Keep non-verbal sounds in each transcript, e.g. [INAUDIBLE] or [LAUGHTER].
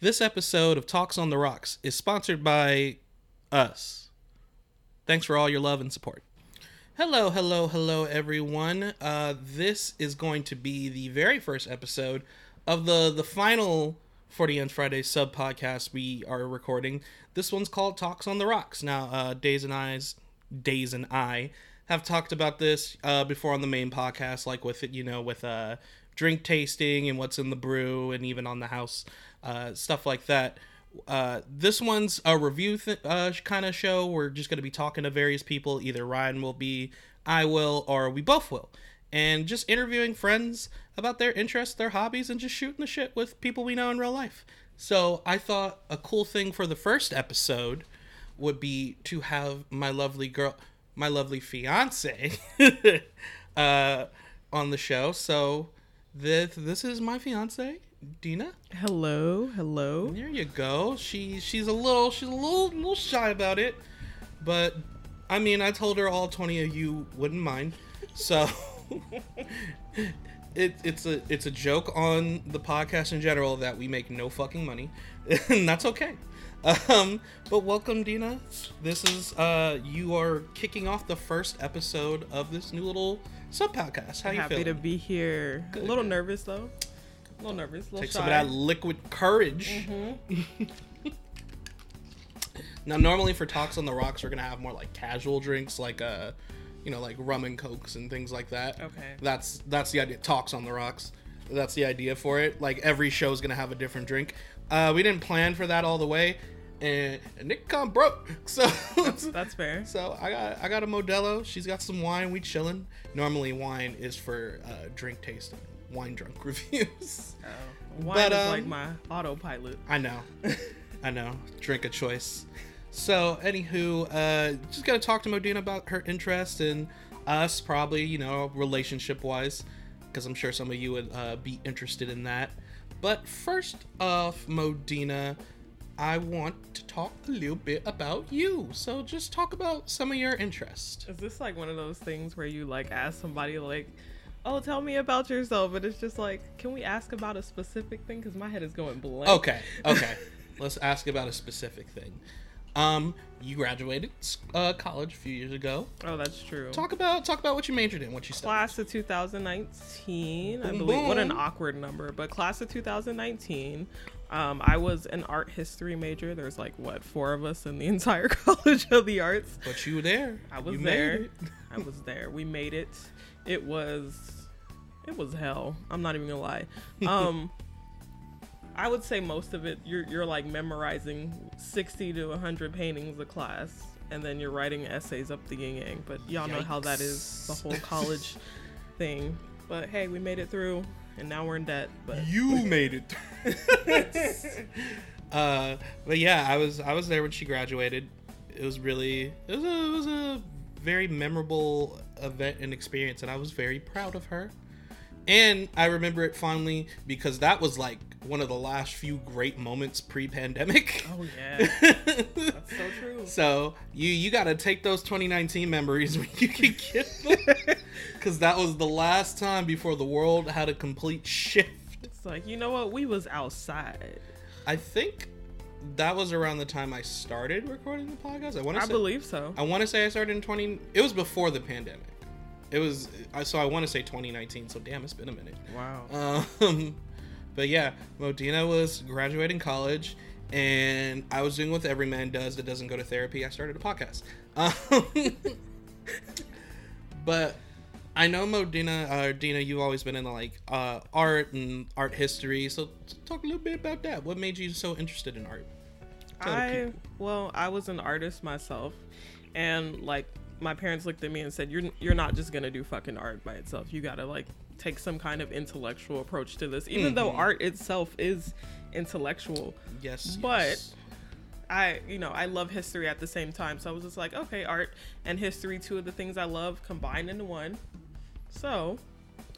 This episode of Talks on the Rocks is sponsored by us. Thanks for all your love and support. Hello, hello, hello, everyone. Uh, this is going to be the very first episode of the the final 40 Ounce Friday sub podcast we are recording. This one's called Talks on the Rocks. Now, uh, Daze and I's, Daze and I have talked about this uh, before on the main podcast, like with it, you know, with uh, drink tasting and what's in the brew, and even on the house uh, stuff like that. Uh, this one's a review th- uh, kind of show. We're just going to be talking to various people. Either Ryan will be, I will, or we both will. And just interviewing friends about their interests, their hobbies, and just shooting the shit with people we know in real life. So I thought a cool thing for the first episode would be to have my lovely girl, my lovely fiance, [LAUGHS] uh, on the show. So this this is my fiance, Dina. Hello, hello. There you go. She she's a little she's a little little shy about it, but I mean I told her all twenty of you wouldn't mind, so [LAUGHS] it, it's a it's a joke on the podcast in general that we make no fucking money, [LAUGHS] and that's okay. Um, but welcome, Dina. This is uh you are kicking off the first episode of this new little sub podcast. How you Happy feeling? to be here. Good, a little nervous though. A little nervous. A little Take shy. some of that liquid courage. Mm-hmm. Now, normally for talks on the rocks, we're gonna have more like casual drinks, like uh, you know, like rum and cokes and things like that. Okay. That's that's the idea. Talks on the rocks. That's the idea for it. Like every show is gonna have a different drink. Uh, we didn't plan for that all the way, and, and Nick come broke. [LAUGHS] So That's, that's fair. [LAUGHS] so I got I got a Modelo. She's got some wine. We chilling. Normally, wine is for uh, drink tasting, wine drunk [LAUGHS] reviews. Oh, wine But, is um, like my autopilot. I know. [LAUGHS] I know. Drink a choice. So, anywho, uh, just gonna talk to Modena about her interest in us, probably, you know, relationship wise, because I'm sure some of you would uh, be interested in that. But first off, Modena, I want to talk a little bit about you. So, just talk about some of your interest. Is this like one of those things where you like ask somebody like, "Oh, tell me about yourself," but it's just like, "Can we ask about a specific thing?" Because my head is going blank. Okay, [LAUGHS] okay. Let's ask about a specific thing. Um, you graduated uh, college a few years ago. Oh, that's true. Talk about talk about what you majored in, what you studied. class of 2019 i Boom, believe what an awkward number but class of 2019 um, i was an art history major there's like what four of us in the [LAUGHS] entire [LAUGHS] college of the arts But you were there. i was You there i was there we made it it was it was hell i'm not even gonna lie [LAUGHS] um i would say most of it you're, you're like memorizing 60 to 100 paintings a class and then you're writing essays up the yin yang but y'all know how that is the whole college [LAUGHS] thing but hey we made it through and now we're in debt but You made it. [LAUGHS] uh, but yeah, I was I was there when she graduated. It was really it was a, it was a very memorable event and experience, and I was very proud of her. And I remember it fondly because that was like one of the last few great moments pre-pandemic. oh yeah [LAUGHS] that's so true So you you gotta take those 2019 memories when you can get them, [LAUGHS] because that was the last time before the world had a complete shift. it's like you know what we was outside I think that was around the time I started recording the podcast. I want to i say believe so I want to say I started in 20. It was before the pandemic. It was I so I want to say 2019. So damn, it's been a minute. wow Um, [LAUGHS] but yeah, Modena was graduating college, and I was doing what every man does that doesn't go to therapy. I started a podcast. Um, [LAUGHS] but I know Modena, uh, Dina, you've always been into like uh, art and art history. So talk a little bit about that. What made you so interested in art? Tell I well, I was an artist myself, and like my parents looked at me and said, "You're you're not just gonna do fucking art by itself. You gotta like take some kind of intellectual approach to this, even though Mhm. art itself is intellectual." Yes, But- yes. I, you know, I love history at the same time, so I was just like, okay, art and history, two of the things I love combined into one. So,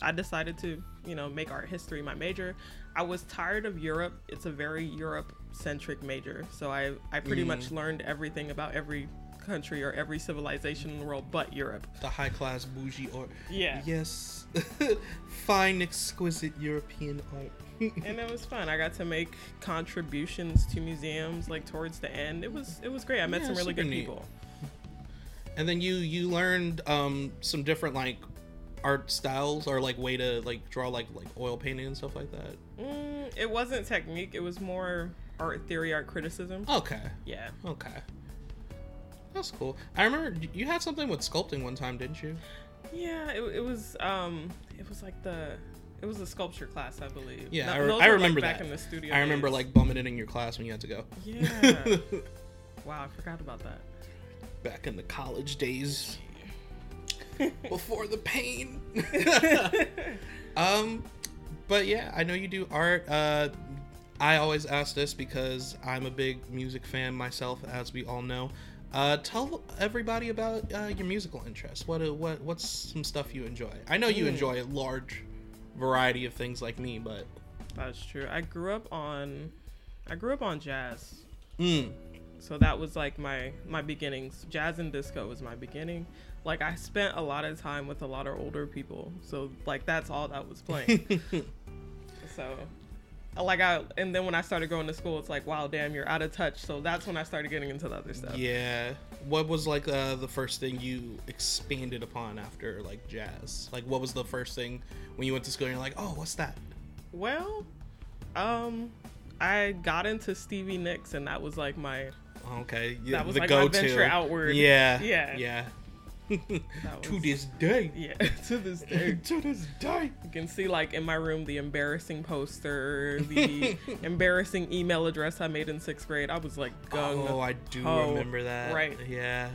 I decided to, you know, make art history my major. I was tired of Europe. It's a very Europe centric major. So I I pretty Mm. much learned everything about every country or every civilization in the world but Europe. The high class bougie art. Yeah. Yes. [LAUGHS] Fine, exquisite European art. [LAUGHS] and it was fun. I got to make contributions to museums like towards the end. It was it was great. I met Yeah, some really good neat. people. and then you you learned um some different like art styles or like way to like draw like like oil painting and stuff like that. Mm, it wasn't technique. It was more art theory, art criticism. Okay. Yeah. Okay. That's cool. I remember you had something with sculpting one time, didn't you? Yeah, it, it was um it was like the it was a sculpture class, I believe. Yeah, Th- I, re- I were, like, remember back that. in the studio. I remember days. like bumming it in your class when you had to go. Yeah. [LAUGHS] wow, I forgot about that. Back in the college days [LAUGHS] before the pain. [LAUGHS] um, but yeah, I know you do art. Uh, I always ask this because I'm a big music fan myself, as we all know. Uh, tell everybody about uh, your musical interests. What uh, what what's some stuff you enjoy? I know you Mm. enjoy a large variety of things like me, but That's true. I grew up on I grew up on jazz. mm, So that was like my my beginnings. Jazz and disco was my beginning. Like I spent a lot of time with a lot of older people. So like that's all that was playing. [LAUGHS] so like I and then when I started going to school it's like wow damn you're out of touch. So that's when I started getting into the other stuff. yeah. What was like uh, the first thing you expanded upon after like jazz? Like, what was the first thing when you went to school? and You're like, oh, what's that? Well, um I got into Stevie Nicks and that was like my Okay, yeah, that was the like go-to. my venture outward. Yeah, Yeah. yeah. To was- this day. Yeah, [LAUGHS] to this day. [LAUGHS] to this day. You can see like in my room the embarrassing poster, the [LAUGHS] embarrassing email address I made in sixth grade. I was like gung. Oh, I do remember that. right. Yeah.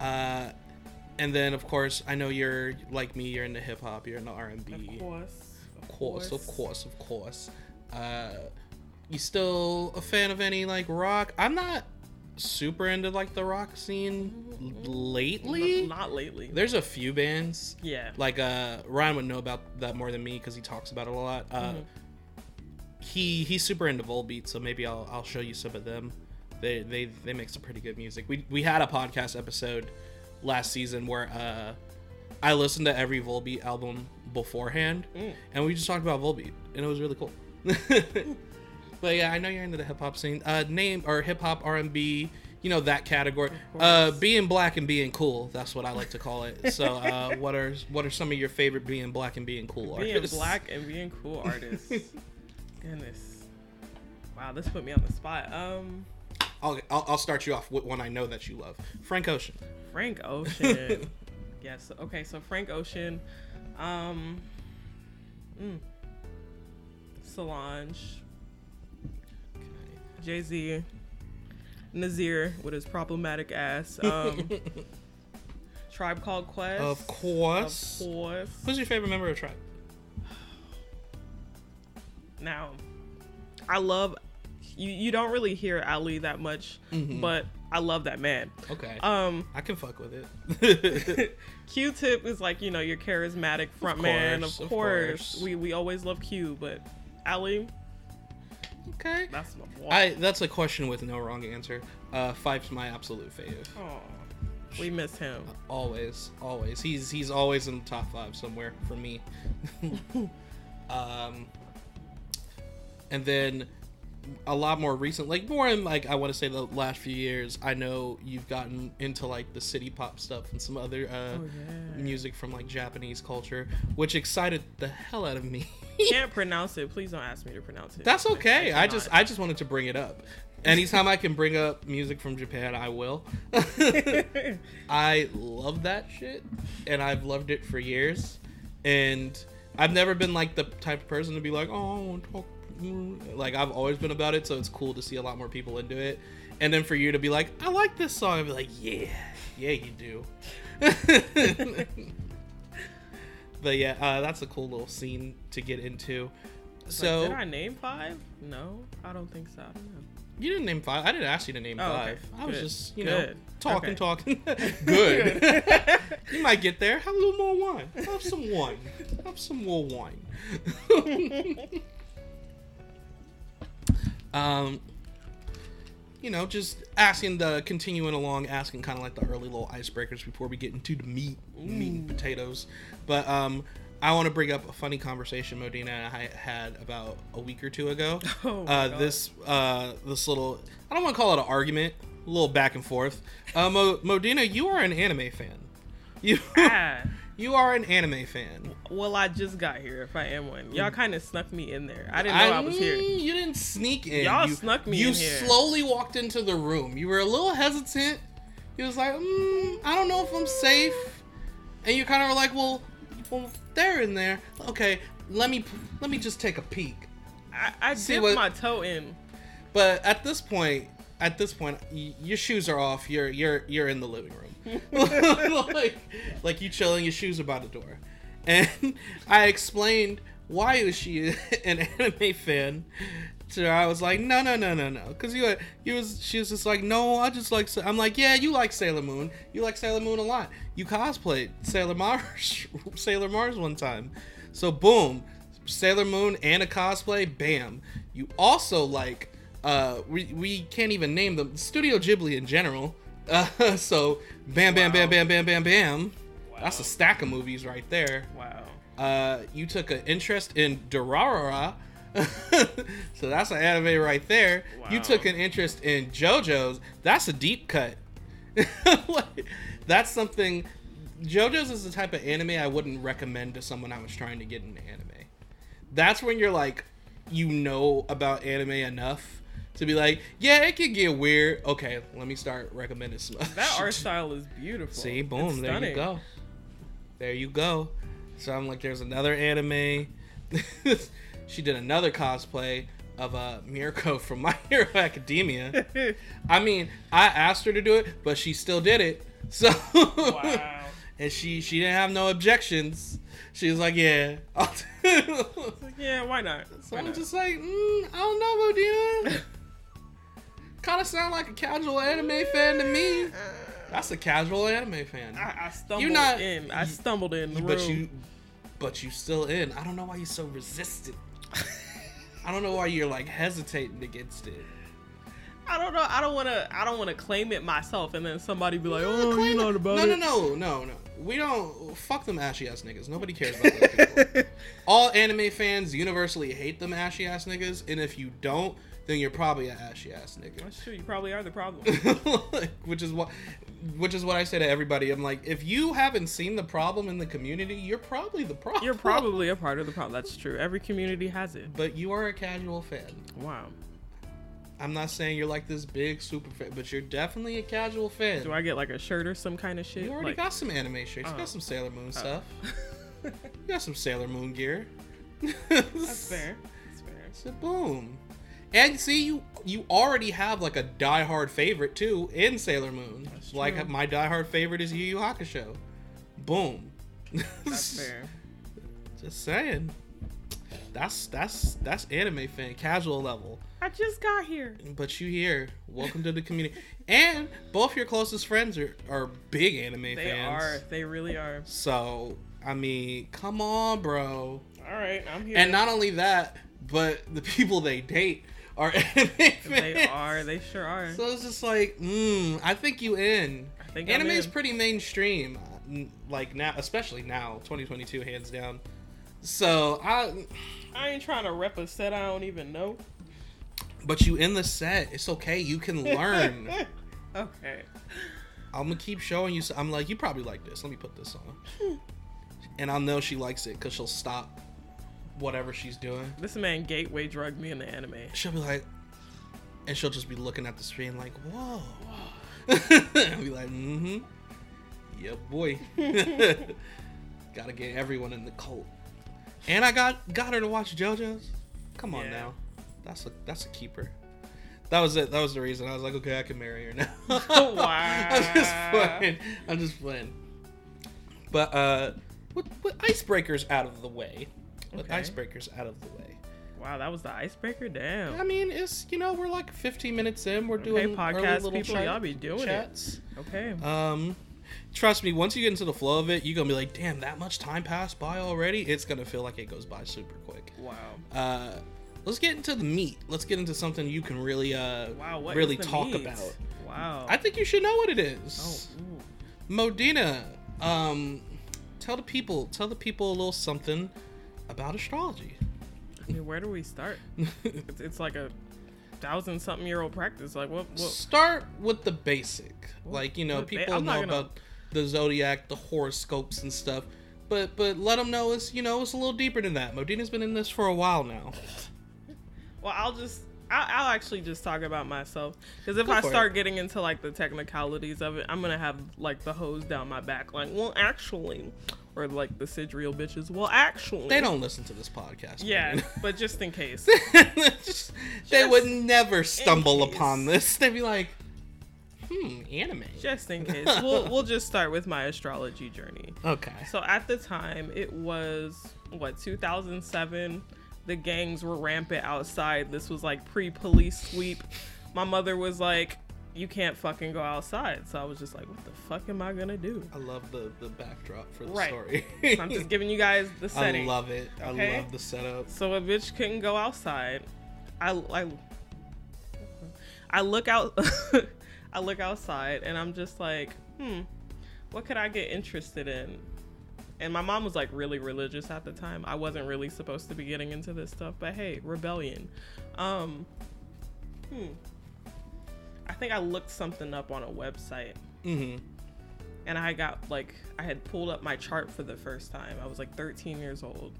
uh, and then of course I know you're like me. You're into hip hop. You're into R and B. Of course. Of course, of course, of course. Uh, you still a fan of any like rock? I'm not super into like the rock scene lately. N- not lately. There's a few bands yeah. like uh Ryan would know about that more than me because he talks about it a lot. Uh, Mhm. He he's super into Volbeat, so maybe I'll I'll show you some of them. They they they make some pretty good music. We we had a podcast episode last season where uh I listened to every Volbeat album beforehand, Mm. and we just talked about Volbeat, and it was really cool. [LAUGHS] but yeah, I know you're into the hip hop scene. Uh, name or hip hop R and B. You know that category. Uh, being black and being cool. That's what I like to call it. So, uh, [LAUGHS] what are what are some of your favorite being black and being cool Being artists? Being black and being cool [LAUGHS] artists. Goodness. Wow, this put me on the spot. Um, I'll, I'll I'll start you off with one I know that you love. Frank Ocean. Frank [LAUGHS] Ocean. yes. Okay. So Frank Ocean. Um. mm. Solange. Jay Z. Nazir with his problematic ass. [LAUGHS] Um. Tribe Called Quest. Of course. Of course. Who's your favorite member of Tribe? Now, I love. You, you don't really hear Ali that much, Mhm. but I love that man. Okay. Um, I can fuck with it. [LAUGHS] Q-Tip is like you know your charismatic front man. Of course, course, of course. we we always love Q, but Ali, okay. that's my boy. I that's a question with no wrong answer. Uh, Phife's my absolute fave. Aw, we miss him. Always, always. He's he's always in the top five somewhere for me. [LAUGHS] um, and then a lot more recent, like more in like I want to say the last few years. I know you've gotten into like the city pop stuff and some other uh, Oh, yeah. music from like Japanese culture, which excited the hell out of me. Can't [LAUGHS] pronounce it. Please don't ask me to pronounce it. That's okay. I just. I just wanted to bring it up. Anytime I can bring up music from Japan, I will. [LAUGHS] I love that shit, and I've loved it for years. And I've never been like the type of person to be like, oh, I talk. Mm." like I've always been about it. So it's cool to see a lot more people into it. And then for you to be like, I like this song, and be like, yeah, yeah, you do. [LAUGHS] but yeah, uh, that's a cool little scene to get into. So like, did I name five? No, I don't think so. Don't. You didn't name five. I didn't ask you to name Oh, okay. five. I was just, you know, talking, Okay. talking. [LAUGHS] [LAUGHS] Good. you might get there. Have a little more wine. Have some wine. Have some more wine. Um, you know, just asking the continuing along, asking kind of like the early little icebreakers before we get into the meat, meat and potatoes. But um, I want to bring up a funny conversation Modena and I had about a week or two ago. [LAUGHS] Oh uh, this uh, this little I don't want to call it an argument, a little back and forth. Uh, Mo- Modena, you are an anime fan. You Ah. You are an anime fan. Well, I just got here. If I am one, y'all kind of snuck me in there. I didn't know I, was here. mm, You didn't sneak in. Y'all you, snuck me You in here. You slowly walked into the room. You were a little hesitant. You was like, mm, I don't know if I'm safe. And you kind of were like, well, well, they're in there. Okay, let me let me just take a peek. I, I dipped what- my toe in. But at this point, at this point, y- your shoes are off. You're you're you're in the living room, [LAUGHS] [LAUGHS] like like you chilling. Your shoes are by the door, and [LAUGHS] I explained why is she an anime fan. To her. I was like, no, no, no, no, no, because you, you was, she was just like, no, I just like. Sa-" I'm like, yeah, you like Sailor Moon. You like Sailor Moon a lot. You cosplayed Sailor Mars, Sailor Mars one time. So boom, Sailor Moon and a cosplay, bam. You also like uh we, we can't even name them Studio Ghibli in general. Uh, [LAUGHS] so bam bam bam Wow. bam bam bam bam. That's a stack of movies right there. Wow. Uh you took an interest in Durarara. [LAUGHS] so that's an anime right there. Wow. You took an interest in JoJo's. That's a deep cut. [LAUGHS] Like, that's something JoJo's is the type of anime I wouldn't recommend to someone I was trying to get into anime. That's when you're like, you know about anime enough to be like, yeah, it can get weird. Okay, let me start recommending some. That art style is beautiful. See, It's boom, there you go. There you go. So I'm like, there's another anime. [LAUGHS] she did another cosplay of uh, Mirko [LAUGHS] from My Hero Academia. [LAUGHS] I mean, I asked her to do it, but she still did it. So, Wow. and she she didn't have no objections. She was like, yeah. I'll do yeah, why not? so Why I'm not? just like, mm, I don't know, Modena. Kind of sound like a casual anime fan to me. That's a casual anime fan. I, I stumbled You're not- in. I stumbled in the but room. you, but you still in. I don't know why you're so resistant. [LAUGHS] I don't know why you're like hesitating against it. I don't know. I don't want to. I don't want to claim it myself, and then somebody be like, "Oh, you know about no, it." No, no, no, no. We don't. Fuck them ashy ass niggas. Nobody [LAUGHS] cares about those people. All anime fans universally hate them ashy ass niggas, and if you don't, then you're probably an ashy ass nigga. That's true. You probably are the problem. [LAUGHS] Like, which is what which is what I say to everybody. I'm like, if you haven't seen the problem in the community, you're probably the problem. You're probably a [LAUGHS] part of the problem. That's true. Every community has it. but you are a casual fan. Wow. I'm not saying you're like this big super fan, but you're definitely a casual fan. Do I get like a shirt or some kind of shit? you already Like- got some anime shirts. You Oh. got uh-huh. some Sailor Moon uh-huh. stuff. [LAUGHS] You got some Sailor Moon gear. That's fair. That's fair. So boom. And see, you you already have like a diehard favorite too in Sailor Moon. That's like true. my diehard favorite is Yu Yu Hakusho. Boom. That's [LAUGHS] fair. Just saying. That's that's that's anime fan casual level. I just got here. But you here. Welcome to the community. And both your closest friends are, are big anime They fans. They are. They really are. So I mean, come on, bro. All right, I'm here. And not only that, but the people they date are [LAUGHS] anime fans. they are. They sure are. So it's just like, mm, I think you in. I think I'm Anime is pretty mainstream, uh, like now, especially now, 2022, hands down. So I, I ain't trying to rep a set I don't even know. but you in the set. It's okay. You can [LAUGHS] learn. okay. I'm gonna keep showing you. so- I'm like, you probably like this. Let me put this on, and I'll know she likes it because she'll stop whatever she's doing. This man gateway drugged me in the anime. She'll be like, and she'll just be looking at the screen like, whoa. I'll [LAUGHS] be like, mm-hmm. Yeah, boy. [LAUGHS] Gotta get everyone in the cult. And I got got her to watch JoJo's. Come on Yeah. now, that's a that's a keeper. That was it. That was the reason. I was like, okay, I can marry her now. Wow. [LAUGHS] I'm just playing. I'm just playing. But uh, with, with icebreakers out of the way, with Okay. icebreakers out of the way. Wow, that was the icebreaker. Damn. I mean, it's you know we're like 15 minutes in. We're doing podcast little people, chat- y'all be doing it. Okay. Um, trust me, once you get into the flow of it, you're gonna be like, damn, that much time passed by already. It's gonna feel like it goes by super quick. wow. Uh, let's get into the meat. Let's get into something you can really uh Wow, really talk meat? about. Wow. I think you should know what it is. oh, ooh. Modena, um, tell the people, tell the people a little something about astrology. I mean, where do we start? [LAUGHS] it's, it's like a thousand something year old practice. Like what? what Start with the basic, like you know, what ba- people know gonna- about the zodiac, the horoscopes, and stuff. But but let them know it's you know it's a little deeper than that. Modena's been in this for a while now. [LAUGHS] well, I'll just. I'll, I'll actually just talk about myself because if Go I start getting into like the technicalities of it, I'm gonna have like the hose down my back. Like, well, actually, or like the sidereal bitches. Well, actually, They don't listen to this podcast. Yeah, [LAUGHS] but just in case. [LAUGHS] Just- they would never stumble upon this. [LAUGHS] They'd be like, hmm, anime. just in case. We'll we'll just start with my astrology journey. Okay. So at the time, it was what 2007. The gangs were rampant outside. This was like pre-police sweep. My mother was like, "You can't fucking go outside." So I was just like, "What the fuck am I gonna do?" I love the the backdrop for the Right. story. I'm just giving you guys the [LAUGHS] setting. I love it. Okay? I love the setup. So a bitch couldn't go outside. I I, I look out [LAUGHS] I look outside and I'm just like, hmm, what could I get interested in? And my mom was like really religious at the time. I wasn't really supposed to be getting into this stuff, but hey, rebellion. Um hmm. I think I looked something up on a website hmm and I got like I had pulled up my chart for the first time. I was like 13 years old.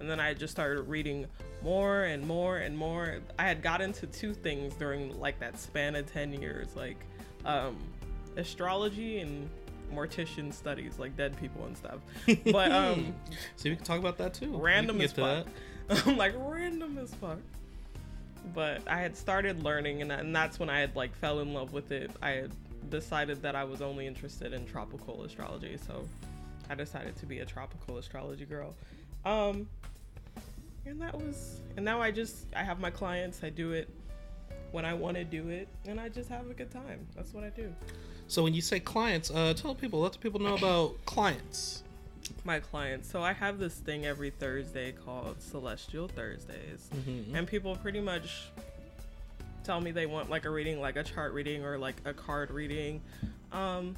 And then I just started reading more and more and more. I had got into two things during like that span of 10 years, like um astrology and mortician studies, like dead people and stuff. But um [LAUGHS] See, we can talk about that too. Random as fuck. [LAUGHS] I'm like random as fuck. But I had started learning, and, and that's when I had like fell in love with it. I had decided that I was only interested in tropical astrology, so I decided to be a tropical astrology girl. Um, and that was, and now I just I have my clients. I do it when I want to do it, and I just have a good time. That's what I do. So when you say clients, uh, tell people, let the people know about clients. My clients. So I have this thing every Thursday called Celestial Thursdays, Mhm. and people pretty much tell me they want like a reading, like a chart reading or like a card reading, um,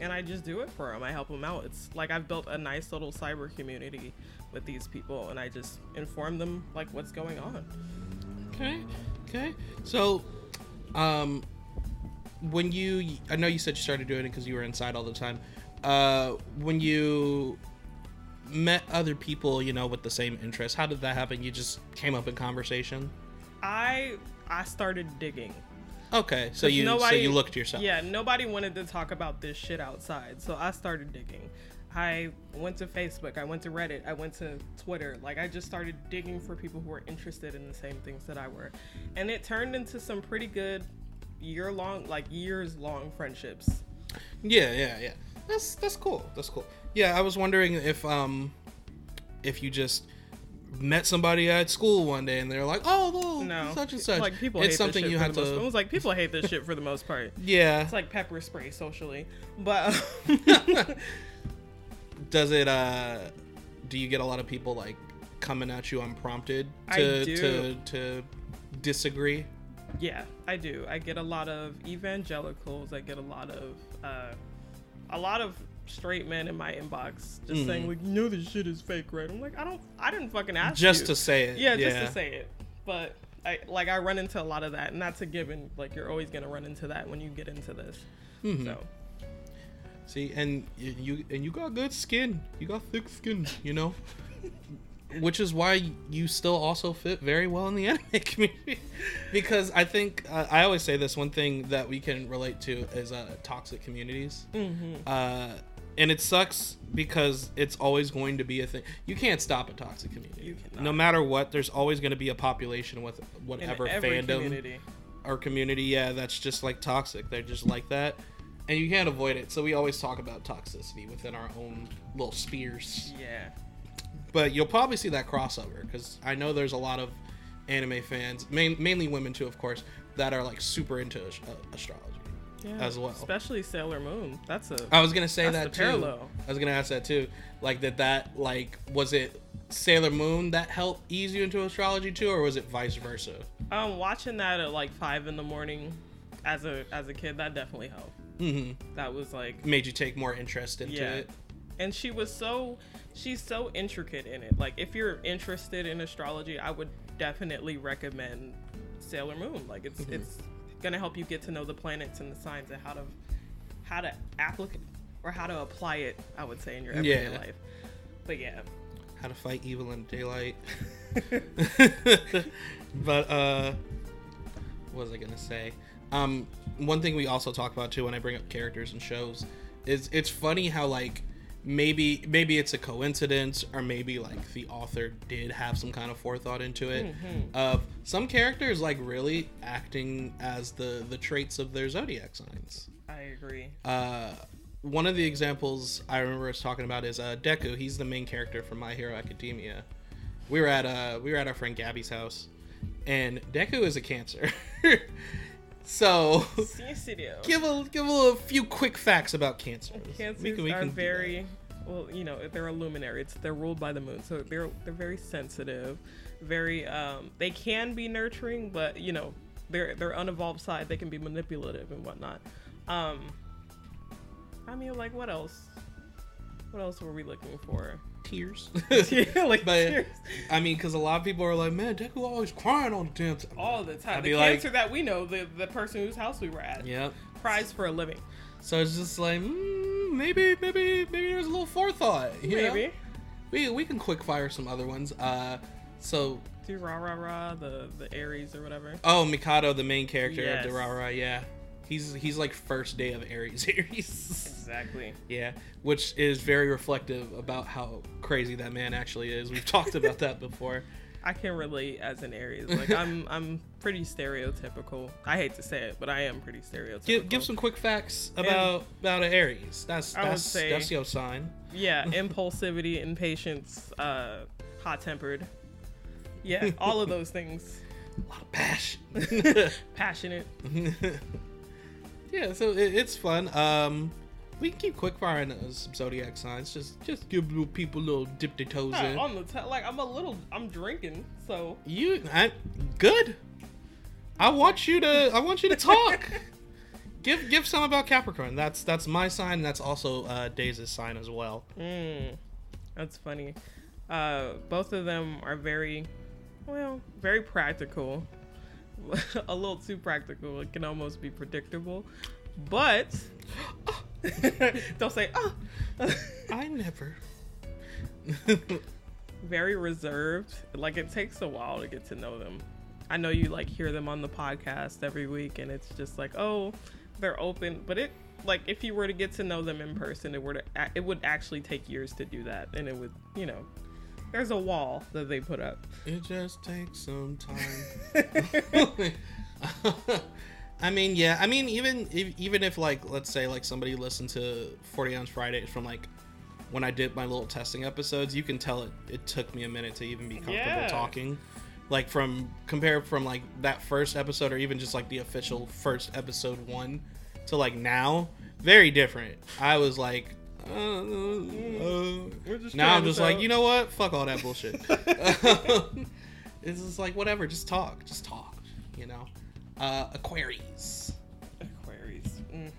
and I just do it for them. I help them out. It's like I've built a nice little cyber community with these people, and I just inform them like what's going on. Okay. Okay. So, um, when you, I know you said you started doing it because you were inside all the time. Uh, when you met other people, you know, with the same interests, how did that happen? You just came up in conversation. I I started digging. Okay. So you, so you looked yourself. Yeah, nobody wanted to talk about this shit outside, so I started digging. I went to Facebook, I went to Reddit, I went to Twitter. Like I just started digging for people who were interested in the same things that I were. And it turned into some pretty good year long like years long friendships. Yeah, yeah, yeah. That's that's cool. That's cool. Yeah, I was wondering if um if you just met somebody at school one day and they're like, "Oh, well, No. such and such." Like people it's hate something you have the most, it was like people hate this shit for the most part. [LAUGHS] Yeah. It's like pepper spray socially. But [LAUGHS] Does it? uh Do you get a lot of people like coming at you unprompted to to to disagree? Yeah, I do. I get a lot of evangelicals. I get a lot of uh, a lot of straight men in my inbox just saying Mhm. like, "You know this shit is fake, right?" I'm like, "I don't. I didn't fucking ask Just you." to say it. yeah, just to say it. But I like I run into a lot of that, and that's a given. Like you're always gonna run into that when you get into this. Mhm. So See, and you and you got good skin. You got thick skin, you know. [LAUGHS] Which is why you still also fit very well in the [LAUGHS] anime community, because I think uh, I always say this one thing that we can relate to is uh, toxic communities, mhm. uh, and it sucks because it's always going to be a thing. You can't stop a toxic community. No matter what, there's always going to be a population with whatever fandom community. our community, yeah, that's just like toxic. They're just like that. And you can't avoid it. So we always talk about toxicity within our own little spheres. Yeah. But you'll probably see that crossover because I know there's a lot of anime fans, main, mainly women too, of course, that are like super into ast- uh, astrology. Yeah, as well. Especially Sailor Moon. That's a I was gonna say that too. parallel. I was gonna ask that too. Like that that like was it Sailor Moon that helped ease you into astrology too, or was it vice versa? um watching that at like five in the morning as a as a kid that definitely helped. Mm-hmm. That was like Made you take more interest into Yeah. it. and she was so she's so intricate in it. Like if you're interested in astrology, I would definitely recommend Sailor Moon. Like it's Mm-hmm. it's gonna help you get to know the planets and the signs and how to how to applicate or how to apply it. I would say in your everyday Yeah. life. But yeah, How to fight evil in daylight. [LAUGHS] [LAUGHS] but uh what was I gonna say? Um one thing we also talk about too when I bring up characters and shows is it's funny how like maybe maybe it's a coincidence or maybe like the author did have some kind of forethought into it of some characters like really acting as the the traits of their zodiac signs I agree. uh, one of the examples I remember us talking about is uh, Deku. He's the main character from My Hero Academia. We were at uh, we were at our friend Gabby's house, and Deku is a Cancer. [LAUGHS] so give a give a few quick facts about Cancer. Cancers are very well, you know, they're a luminary. It's they're ruled by the moon, so they're they're very sensitive, very um. They can be nurturing, but you know, their their unevolved side, they can be manipulative and whatnot. Um, I mean, like what else? What else were we looking for? Tears. [LAUGHS] [LAUGHS] yeah, like But- tears. I mean, because a lot of people are like, "Man, Deku always crying all the damn time." all the time. I'd the be like- that we know, the the person whose house we were at, Yep. cries for a living. So it's just like mm, maybe maybe maybe there's a little forethought. you know? Maybe. we we can quick fire some other ones. Uh, so Durarara the the Aries or whatever. oh Mikado, the main character Yes. of Durara, yeah, he's he's like first day of Aries [LAUGHS] Aries. Exactly. yeah, which is very reflective about how crazy that man actually is. We've talked about that [LAUGHS] before. I can relate as an Aries. Like I'm [LAUGHS] I'm pretty stereotypical. I hate to say it, but I am pretty stereotypical. Give give some quick facts about about an Aries. That's I that's say- that's your sign. Yeah, impulsivity, impatience, uh hot-tempered. Yeah, all of those things. A lot of passion. Passionate. Yeah, so it, it's fun. Um, we can keep quick firing some zodiac signs. Just just give little people a little dip their toes Not in. on the t- like I'm a little I'm drinking, so You, I, good. I want you to. I want you to talk. [LAUGHS] give give some about Capricorn. That's that's my sign. And that's also uh, Daze' sign as well. mm, that's funny. Uh both of them are very well, very practical. [LAUGHS] a little too practical. It can almost be predictable. But [GASPS] [LAUGHS] don't say oh [LAUGHS] I never. very reserved. Like it takes a while to get to know them. I know you like hear them on the podcast every week and it's just like, "Oh, they're open." But it like if you were to get to know them in person, it would a- it would actually take years to do that and it would, you know, there's a wall that they put up. It just takes some time. [LAUGHS] [LAUGHS] I mean, yeah. I mean, even if, even if like let's say like somebody listened to Forty Ounce Fridays from like when I did my little testing episodes, you can tell it. It took me a minute to even be comfortable Yeah. talking. Like from compare from like that first episode or even just like the official first episode one to like now, very different. I was like. Uh, uh, We're just now I'm to just like, tell- you know what? Fuck all that bullshit. [LAUGHS] [LAUGHS] it's just like whatever, just talk, just talk. You know, uh, Aquarius. Aquarius. Mm.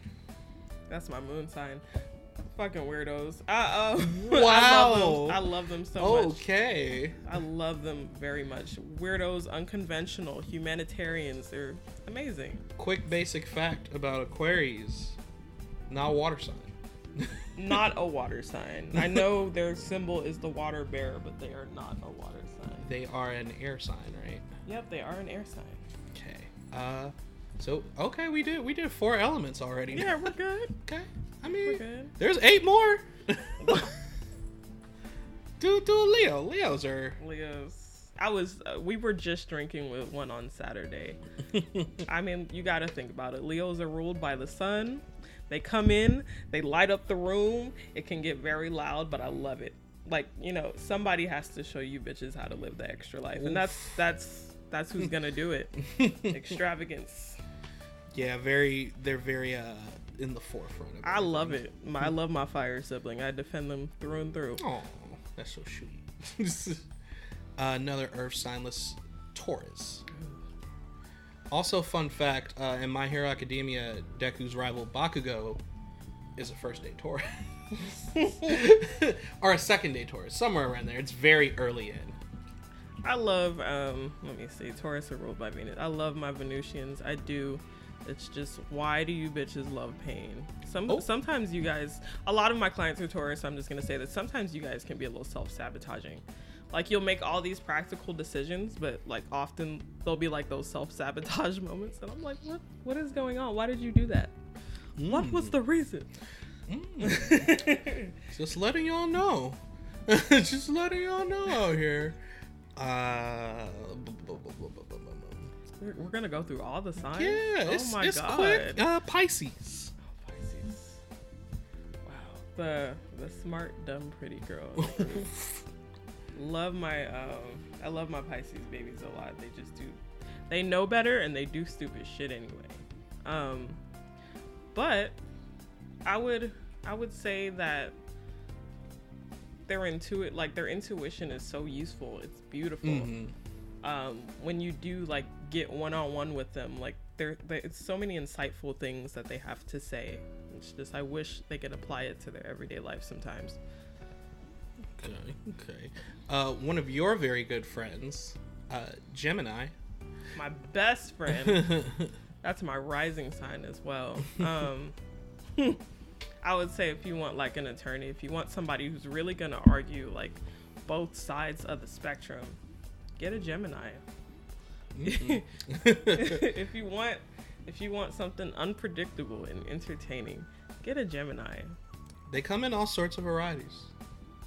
That's my moon sign. Fucking weirdos. I, uh, [LAUGHS] I Wow. love them. I love them so much. Okay. I love them very much. Weirdos, unconventional, humanitarians. They're amazing. Quick basic fact about Aquarius: not water sign. Not a water sign. I know their symbol is the water bear, but they are not a water sign. They are an air sign, right? Yep, they are an air sign. Okay. Uh, so okay, we did we did four elements already. Yeah, we're good. [LAUGHS] Okay. I mean, We're good. there's eight more. [LAUGHS] [LAUGHS] do do Leo. Leos are. Leos. I was. Uh, we were just drinking with one on Saturday. I mean, you got to think about it. Leos are ruled by the sun. They come in, they light up the room. It can get very loud, but I love it. Like you know, somebody has to show you bitches how to live the extra life, and that's that's that's who's gonna do it. [LAUGHS] Extravagance. Yeah, very. They're very uh in the forefront. Of I love it. My, I love my fire sibling. I defend them through and through. Oh, that's so sweet. [LAUGHS] uh, another Earth signless Taurus. Also, fun fact: uh, in My Hero Academia, Deku's rival Bakugo is a first day Taurus, [LAUGHS] or a second day Taurus, somewhere around there. It's very early in. I love. Um, let me see. Taurus are ruled by Venus. I love my Venusians. I do. It's just why do you bitches love pain? Some Oh. sometimes you guys. A lot of my clients are Taurus. I'm just gonna say that sometimes you guys can be a little self sabotaging like you'll make all these practical decisions but like often there'll be like those self-sabotage [LAUGHS] moments and i'm like what what is going on why did you do that mm. what was hmm. the reason mm. [LAUGHS] just letting y'all know [LAUGHS] just letting y'all know out here uh we're, gonna go through all the signs yeah oh it's, my it's god quick. Uh, pisces Pisces. Wow, the, the smart, dumb, pretty girl love my um I love my Pisces babies a lot. They just do they know better and they do stupid shit anyway. Um but I would I would say that their intuit like their intuition is so useful. It's beautiful. Mhm. Um when you do like get one on one with them, like there it's so many insightful things that they have to say. It's just I wish they could apply it to their everyday life sometimes. Okay, okay. Uh, one of your very good friends, uh, Gemini. My best friend [LAUGHS] That's my rising sign as well. Um, [LAUGHS] I would say if you want like an attorney, if you want somebody who's really gonna argue like both sides of the spectrum, get a Gemini. Mhm. [LAUGHS] if you want, if you want something unpredictable and entertaining, get a Gemini. they come in all sorts of varieties.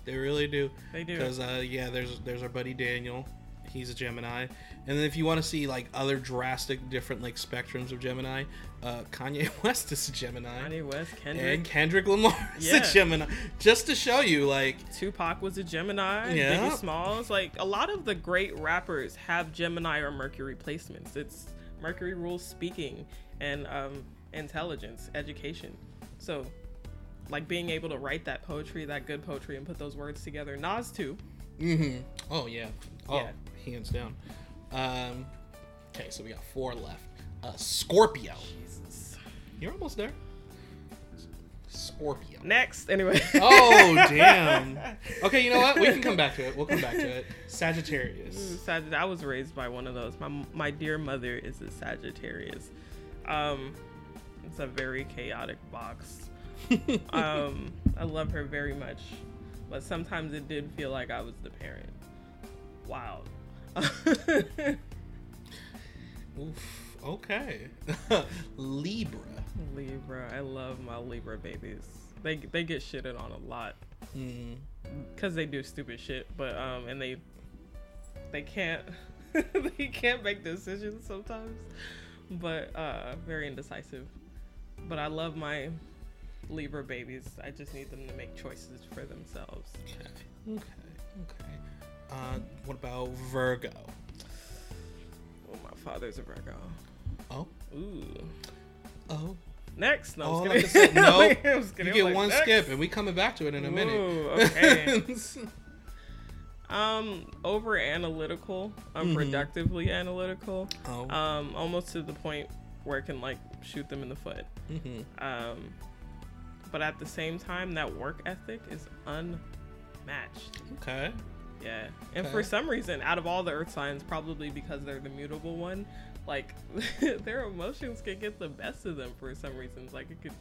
They really do. They do. Because uh, yeah, there's there's our buddy Daniel. He's a Gemini. And then if you want to see like other drastic different like spectrums of Gemini, uh, Kanye [LAUGHS] West is a Gemini. Kanye West, Kendrick, And Kendrick Lamar is Yeah. a Gemini. Just to show you, like, Tupac was a Gemini. Yeah. Biggie Smalls. Like a lot of the great rappers have Gemini or Mercury placements. It's Mercury rules speaking and um, intelligence, education. So, like being able to write that poetry, that good poetry, and put those words together. Nas too. mm-hmm. oh yeah, oh Yeah. hands down. Um, okay, so we got four left. Uh, Scorpio. Jesus. You're almost there. Scorpio. Next, anyway. Oh [LAUGHS] damn. Okay, you know what? We can come back to it. We'll come back to it. [LAUGHS] Sagittarius. Ooh, Sagitt- I was raised by one of those. My my dear mother is a Sagittarius. Um, it's a very chaotic box. [LAUGHS] um, I love her very much, but sometimes it did feel like I was the parent. Wow. [LAUGHS] Oof. Okay. [LAUGHS] Libra. Libra, I love my Libra babies. They they get shitted on a lot Mm. because they do stupid shit, but um, and they they can't they can't make decisions sometimes, but uh, very indecisive. But I love my Libra babies. I just need them to make choices for themselves. Okay. Okay. Okay. Uh, what about Virgo? Oh, my father's a Virgo. Oh. Ooh. Oh. Next, no, Oh, I'm like I [LAUGHS] just said, kidding. no. I'm just You get like, one "Next." skip, and we coming back to it in a minute. Ooh, okay. [LAUGHS] Um, over analytical, unproductively analytical. oh. Um, almost to the point where it can like shoot them in the foot. hmm Um, but at the same time, that work ethic is unmatched. Okay. Yeah, and Okay. for some reason, out of all the earth signs, probably because they're the mutable one, like [LAUGHS] their emotions can get the best of them for some reasons. Like it could,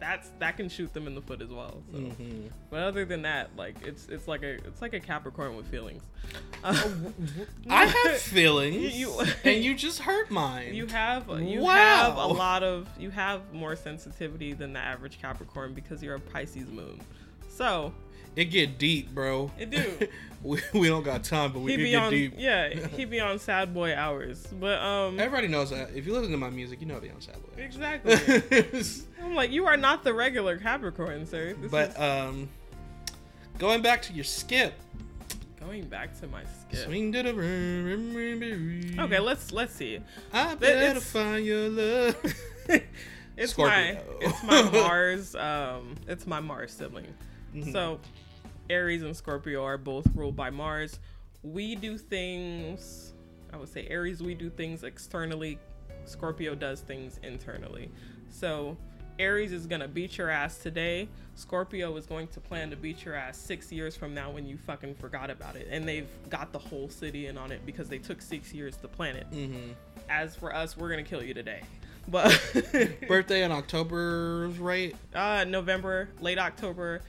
that's that can shoot them in the foot as well. So, hmm but other than that, like it's it's like a it's like a Capricorn with feelings. [LAUGHS] [LAUGHS] I have feelings, You- you- [LAUGHS] and you just hurt mine. You have you Wow. have a lot of you have more sensitivity than the average Capricorn because you're a Pisces moon. So it get deep, bro. It do. [LAUGHS] we, we don't got time, but we he do be get on deep. yeah he be on sad boy hours. But um Everybody knows that. If you listen to my music, you know I be on sad boy. exactly. [LAUGHS] I'm like you are not the regular Capricorn, sir. This but is, um, going back to your skip, Going back to my skip. Swing to the room. Okay, let's let's see. I better it's- find your love. [LAUGHS] it's my it's my Mars um it's my Mars sibling. Mhm. So Aries and Scorpio are both ruled by Mars. We do things I would say Aries we do things externally, Scorpio does things internally. So Aries is gonna beat your ass today. Scorpio is going to plan to beat your ass six years from now when you fucking forgot about it. And they've got the whole city in on it because they took six years to plan it. hmm As for us, we're gonna kill you today. [LAUGHS] But Birthday in October, right? uh November, late October,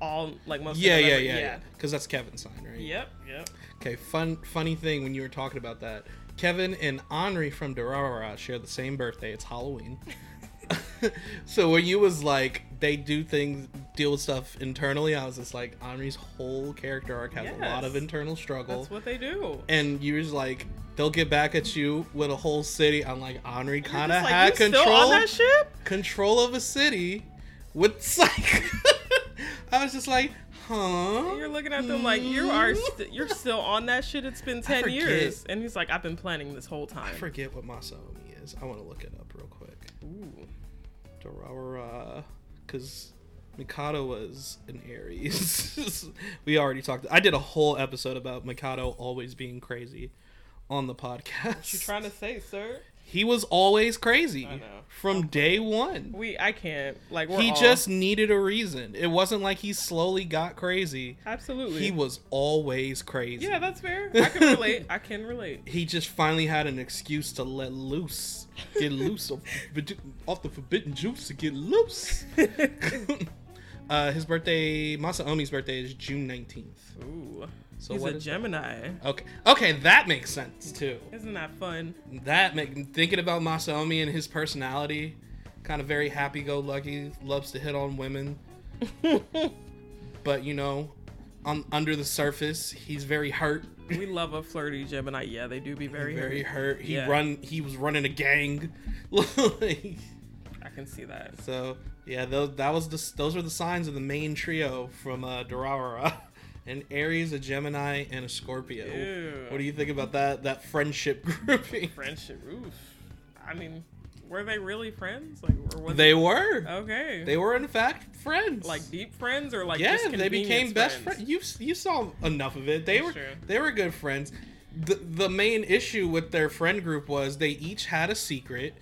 all like most of Yeah, yeah, yeah, yeah. Because that's Kevin's sign, right? Yep, yep. Okay, fun funny thing when you were talking about that. Kevin and Anri from Durarara share the same birthday. It's Halloween. [LAUGHS] so when you was like they do things deal with stuff internally, I was just like Anri's whole character arc has a lot of internal struggle. That's what they do. and you was like they'll get back at you with a whole city. I'm like Anri kind of like, had control control of a city with [LAUGHS] psych. I was just like, huh? You're looking at them like you are hmm? st- you're still on that shit. It's been ten years, and he's like, I've been planning this whole time. I forget what Masaomi is. I want to look it up real quick. Ooh. Durarara, because Mikado was an Aries. [LAUGHS] we already talked. I did a whole episode about Mikado always being crazy on the podcast. What you trying to say, sir? He was always crazy from day one. We I can't like we're He all- just needed a reason. It wasn't like he slowly got crazy. absolutely He was always crazy. Yeah, that's fair. I can [LAUGHS] relate. I can relate. he just finally had an excuse to let loose, get loose off, off the forbidden juice to get loose. [LAUGHS] [LAUGHS] uh, his birthday, Masaomi's birthday is June nineteenth. Ooh. So he's a is that? Gemini. Okay, okay, that makes sense too. Isn't that fun? That make thinking about Masaomi and his personality, kind of very happy-go-lucky, loves to hit on women, [LAUGHS] but you know, on under the surface, he's very hurt. we love a flirty Gemini. Yeah, they do be very very hurt. hurt. He Yeah. run. He was running a gang. [LAUGHS] Like, I can see that. So yeah, those that was the those are the signs of the main trio from uh, Durarara, [LAUGHS] an Aries, a Gemini, and a Scorpio. Ew. What do you think about that that friendship [LAUGHS] grouping? Friendship. Oof. I mean, were they really friends? Like, or was They it- were. okay? They were in fact friends. like deep friends or like yeah, they became best friends? friends. You you saw enough of it. They That's were true. they were good friends. The the main issue with their friend group was they each had a secret.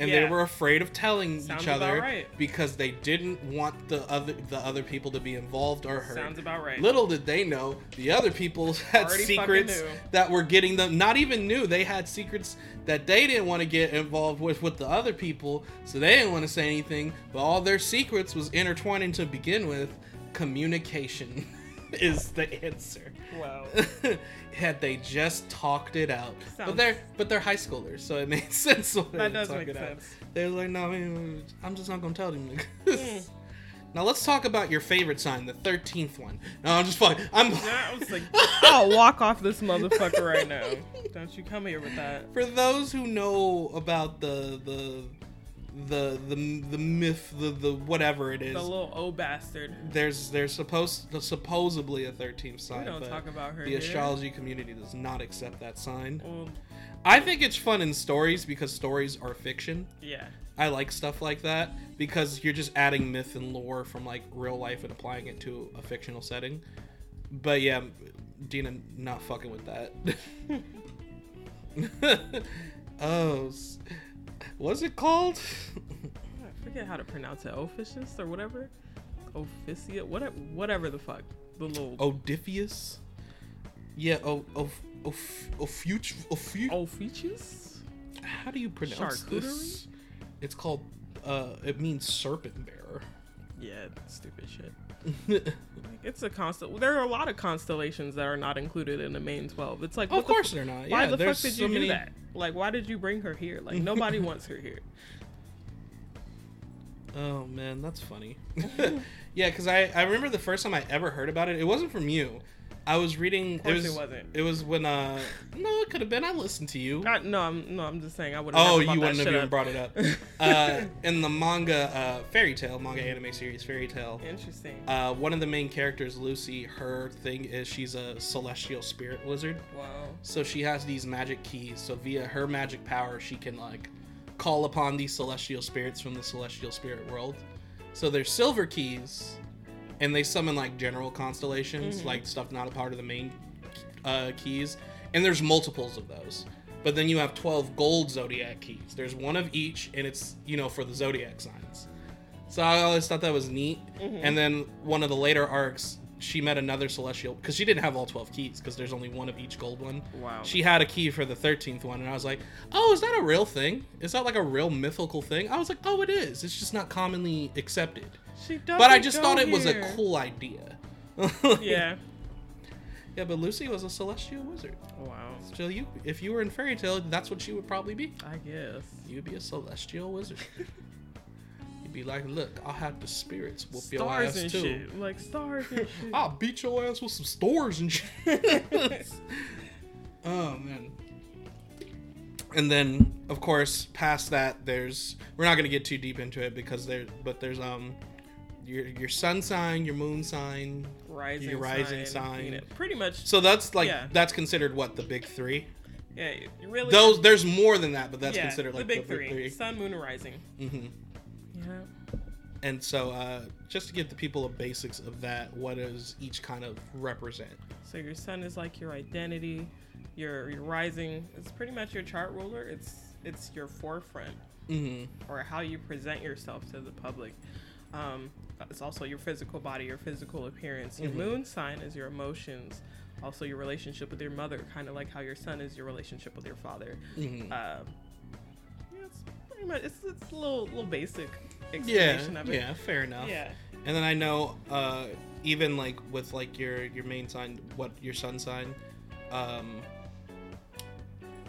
And they were afraid of telling Sounds each other right. because they didn't want the other the other people to be involved or hurt. Sounds about right. Little did they know, the other people [LAUGHS] had Already secrets that were getting them. Not even knew they had secrets that they didn't want to get involved with with the other people, so they didn't want to say anything. But all their secrets was intertwining to begin with. Communication [LAUGHS] is the answer. Wow. [LAUGHS] Had they just talked it out, but they're but they're high schoolers, so it [LAUGHS] makes sense. That does make sense. They're like, no, I'm just not gonna tell them. Niggas." Now let's talk about your favorite sign, the thirteenth one. No, I'm just fucking. I'm. I was like, [LAUGHS] I'll walk off this motherfucker right now. Don't you come here with that. For those who know about the the the the the myth, the the whatever it is, The little O bastard. there's there's supposed supposedly a thirteenth We sign, don't but talk about her the astrology community does not accept that sign. Well, I think it's fun in stories because stories are fiction. yeah. I like stuff like that because you're just adding myth and lore from like real life and applying it to a fictional setting. But yeah, Dina not fucking with that. [LAUGHS] [LAUGHS] oh, what's it called? I forget how to pronounce it. Officious or whatever. Officia. Whatever. Whatever the fuck. The little. Odiphius. Yeah. Oh. Oh. Oh. Oh. Future. Oh. Future. How do you pronounce this? It's called. Uh. It means serpent bearer. Yeah, stupid shit. [LAUGHS] Like, it's a constant. There are a lot of constellations that are not included in the main twelve. It's like, of the course they're not. why Yeah. the fuck did so you many... do that? Like, why did you bring her here? Like, nobody [LAUGHS] wants her here. Oh man, that's funny. [LAUGHS] yeah, because I, I remember the first time I ever heard about it, it wasn't from you. I was reading. It, was, it wasn't. It was when. uh No, it could have been. I listened to you. I, no, I'm no, I'm just saying I would. Oh, you wouldn't have even up. brought it up. [LAUGHS] uh, in the manga uh, Fairy Tail, manga anime series Fairy Tail, Interesting. uh, one of the main characters, Lucy, her thing is she's a celestial spirit wizard. wow. So she has these magic keys. So via her magic power, she can like call upon these celestial spirits from the celestial spirit world. So they're silver keys, and they summon like general constellations, Mhm. like stuff not a part of the main uh, keys. And there's multiples of those. But then you have 12 gold zodiac keys. There's one of each, and it's you know for the zodiac signs. So I always thought that was neat. Mhm. And then one of the later arcs, she met another celestial because she didn't have all 12 keys because there's only one of each gold one. Wow. She had a key for the 13th one, and I was like, oh, is that a real thing? Is that like a real mythical thing? I was like, oh, it is. It's just not commonly accepted. She does But I just thought it was a cool idea. [LAUGHS] Yeah. Yeah, but Lucy was a celestial wizard. Wow. So you, if you were in Fairy Tail, that's what she would probably be. I guess. You'd be a celestial wizard. [LAUGHS] Be like, look, I'll have the spirits whoop your ass and too. shit. Like stars and [LAUGHS] shit. I'll beat your ass with some stores and shit. [LAUGHS] oh man. And then, of course, past that, there's we're not gonna get too deep into it because there, but there's um, your your sun sign, your moon sign. rising, Your rising sign, sign. Pretty much. So that's like Yeah. that's considered what the big three. Yeah. Really. Those there's more than that, but that's yeah, considered like the big three: sun, moon, and rising. hmm Yeah. And so, uh, just to give the people the basics of that, what does each kind of represent? So your sun is like your identity. Your your rising is pretty much your chart ruler. It's it's your forefront hmm or how you present yourself to the public. Um, it's also your physical body, your physical appearance. Your Mhm. moon sign is your emotions, also your relationship with your mother, kind of like how your sun is your relationship with your father. hmm Um, yeah, it's pretty much it's, it's a little little basic yeah, explanation of it. yeah, fair enough. Yeah. And then I know, uh, even like with like your your main sign, what your sun sign, um,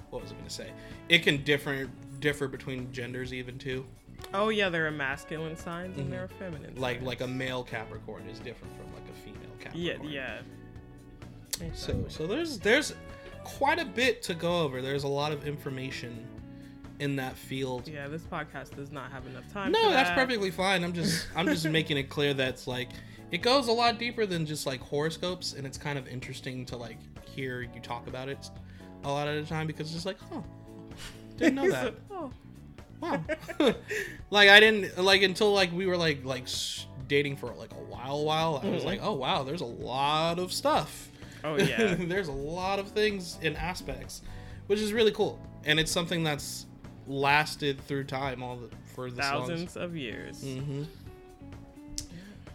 what was I gonna say? It can differ differ between genders even too. Oh yeah, there are masculine signs Mhm. and there are feminine. Like signs. like a male Capricorn is different from like a female Capricorn. yeah. So Exactly. so there's there's quite a bit to go over. There's a lot of information in that field. Yeah, this podcast does not have enough time. No, that's that. perfectly fine. I'm just I'm just [LAUGHS] making it clear that it's like it goes a lot deeper than just like horoscopes, and it's kind of interesting to like hear you talk about it a lot at a time because it's just like, oh, didn't know [LAUGHS] that. oh, Wow. [LAUGHS] like I didn't like until like we were like like dating for like a while while I was Mhm. like, oh wow, there's a lot of stuff. oh yeah. there's a lot of things and aspects, which is really cool, and it's something that's lasted through time all the for the Thousands of years. Mm-hmm.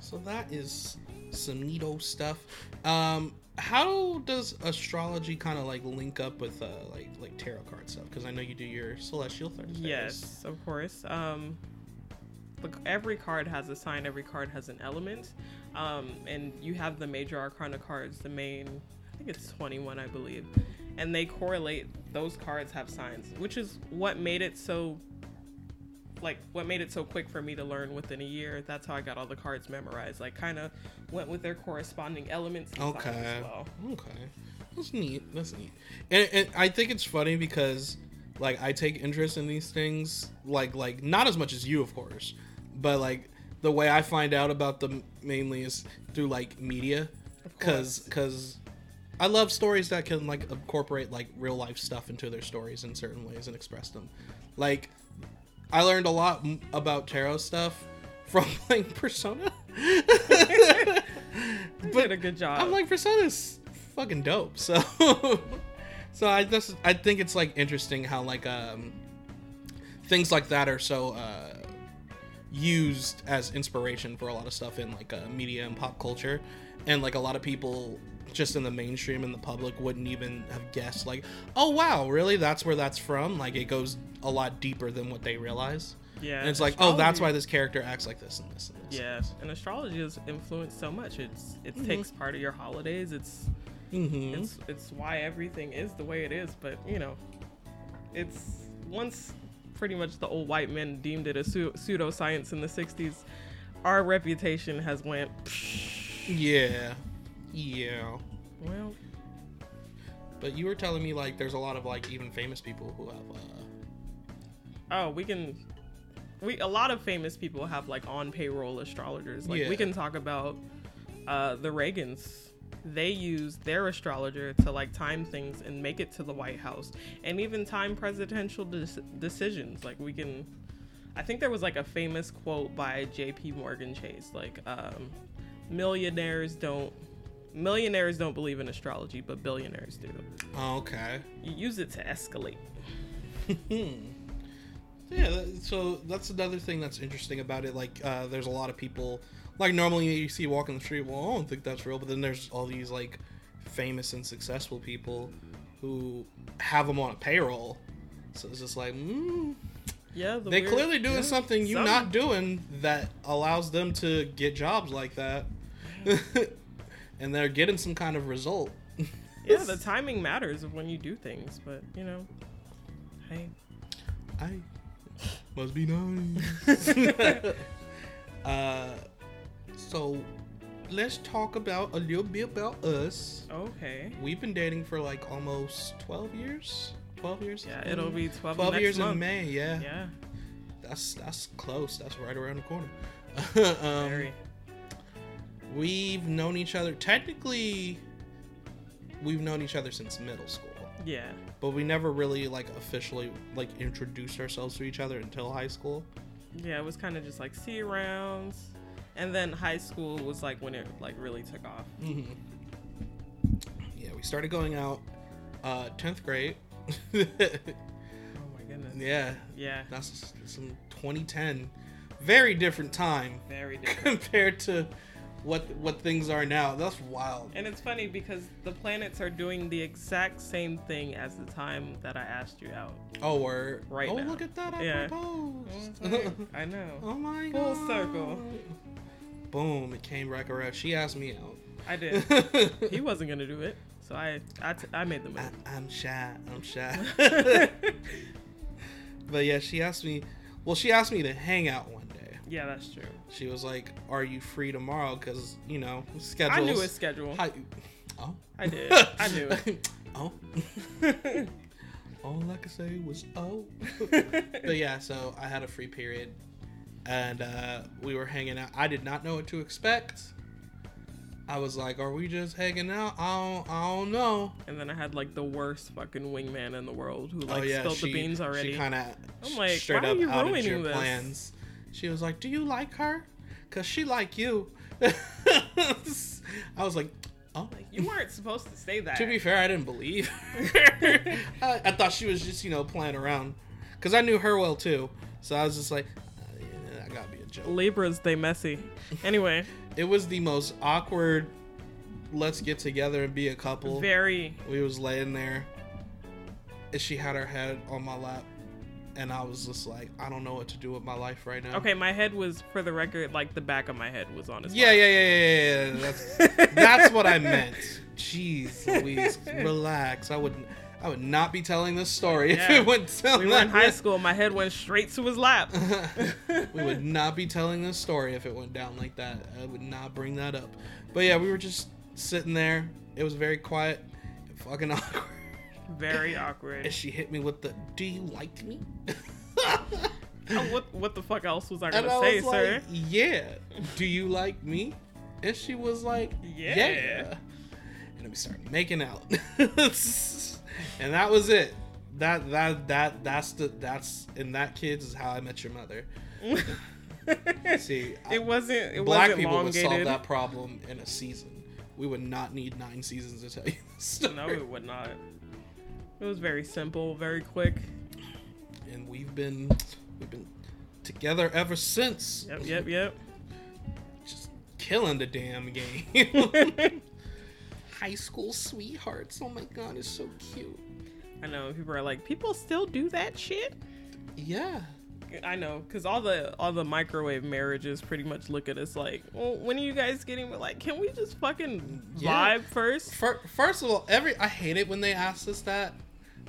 So that is some neato stuff. Um, how does astrology kind of like link up with uh, like like tarot card stuff? Because I know you do your celestial Thursdays. Yes, of course. Um, look, every card has a sign. Every card has an element, um, and you have the major arcana cards. The main, I think it's twenty-one, I believe, and they correlate. Those cards have signs, which is what made it so. Like what made it so quick for me to learn within a year. That's how I got all the cards memorized. Like kind of went with their corresponding elements. Okay. As well. Okay. That's neat. That's neat. And, and I think it's funny because like I take interest in these things like like not as much as you of course, but like the way I find out about them mainly is through like media cuz cuz I love stories that can like incorporate like real life stuff into their stories in certain ways and express them. Like I learned a lot m- about tarot stuff [LAUGHS] from playing Persona. [LAUGHS] You did a good job. I'm like Persona's fucking dope. So [LAUGHS] so I just I think it's like interesting how like um things like that are so uh used as inspiration for a lot of stuff in like uh, media and pop culture and like a lot of people just in the mainstream and the public wouldn't even have guessed like oh wow really that's where that's from like it goes a lot deeper than what they realize yeah. and it's like oh that's why this character acts like this and this and this Yeah, and astrology has influenced so much. It's it Mhm. takes part of your holidays. It's mm-hmm. it's it's why everything is the way it is. But you know, it's once pretty much the old white men deemed it a pseu- pseudoscience in the '60s. Our reputation has went. yeah yeah Well, But you were telling me like there's a lot of like even famous people who have. Uh, oh, we can. We a lot of famous people have like on payroll astrologers. Like Yeah. we can talk about uh, the Reagans. They use their astrologer to like time things and make it to the White House, and even time presidential dec- decisions. Like we can. I think there was like a famous quote by J.P. Morgan Chase, like um, millionaires don't millionaires don't believe in astrology, but billionaires do. oh, okay. You use it to escalate. Yeah, so that's another thing that's interesting about it. Like, uh, there's a lot of people, like, normally you see walking the street, well, I don't think that's real, but then there's all these, like, famous and successful people who have them on a payroll. So it's just like, mm, Yeah, the they weird- clearly doing yeah, something you're some- not doing that allows them to get jobs like that. [LAUGHS] and they're getting some kind of result. [LAUGHS] Yeah, the timing matters of when you do things, but you know, hey, I must be nice. [LAUGHS] uh, so let's talk about a little bit about us. okay, We've been dating for like almost twelve years. Twelve years. yeah, it'll be twelve. twelve next years month. in May. Yeah. Yeah, that's that's close. That's right around the corner. [LAUGHS] um, very. We've known each other. Technically, we've known each other since middle school. Yeah, but we never really like officially like introduced ourselves to each other until high school. yeah. It was kind of just like see rounds, and then high school was like when it like really took off. hmm Yeah, we started going out uh 10th grade. [LAUGHS] Oh my goodness. yeah, Yeah, that's some 2010. Very different time very [LAUGHS] different. compared to what what things are now. That's wild. and it's funny because the planets are doing the exact same thing as the time that I asked you out. Oh, we're Right Oh, now. look at that! I Yeah. proposed. [LAUGHS] I know. oh my god. Full circle. Boom! It came back around. She asked me out. I did. [LAUGHS] he wasn't gonna do it, so I I, t- I made the move. I, I'm shy. I'm shy. [LAUGHS] but yeah, she asked me. Well, she asked me to hang out. Yeah, that's true. She was like, "Are you free tomorrow?" Because you know schedules. I knew his schedule. Oh. I did. [LAUGHS] I knew it. [LAUGHS] oh. [LAUGHS] All I could say was oh. but yeah, so I had a free period, and uh, we were hanging out. I did not know what to expect. I was like, "Are we just hanging out?" I don't, I don't know. and then I had like the worst fucking wingman in the world who oh like yeah, spilled she, the beans already. She kind of I'm like, straight why are you ruining this? plans. She was like, "Do you like her? Cause she like you." [LAUGHS] I was like, "Oh." you weren't supposed to say that. To be fair, I didn't believe. her. [LAUGHS] I, I thought she was just you know playing around, cause I knew her well too. So I was just like, uh, yeah, that gotta be a joke. Libras, they messy. Anyway, [LAUGHS] It was the most awkward. Let's get together and be a couple. very. we was laying there and she had her head on my lap and i was just like i don't know what to do with my life right now Okay, my head was, for the record, like the back of my head was on his. yeah yeah yeah yeah, yeah, yeah. That's, that's what i meant jeez louise [LAUGHS] relax i wouldn't i would not be telling this story if it went We were that in high school. My head went straight to his lap. [LAUGHS] we would [LAUGHS] not be telling this story if it went down like that. I would not bring that up. But yeah, we were just sitting there. It was very quiet, fucking awkward. Very [LAUGHS] awkward. And she hit me with the, "Do you like me?" [LAUGHS] Oh, what what the fuck else was I gonna I say, sir? like, "Yeah." Do you like me? And she was like, Yeah. "Yeah." And then we started making out, [LAUGHS] and that was it. That that that that's the that's in that kids is how I met your mother. See, it wasn't. It black wasn't people would solve that problem in a season. We would not need nine seasons to tell you this story. No, it would not. It was very simple, very quick. And we've been we've been together ever since. Yep, yep, yep. Just killing the damn game. [LAUGHS] [LAUGHS] High school sweethearts. Oh my god, it's so cute. I know people are like, people still do that shit. Yeah. I know, cause all the all the microwave marriages pretty much look at us like, well, when are you guys getting? Like, can we just fucking Yeah. vibe first? Fir- First of all, every I hate it when they ask us that.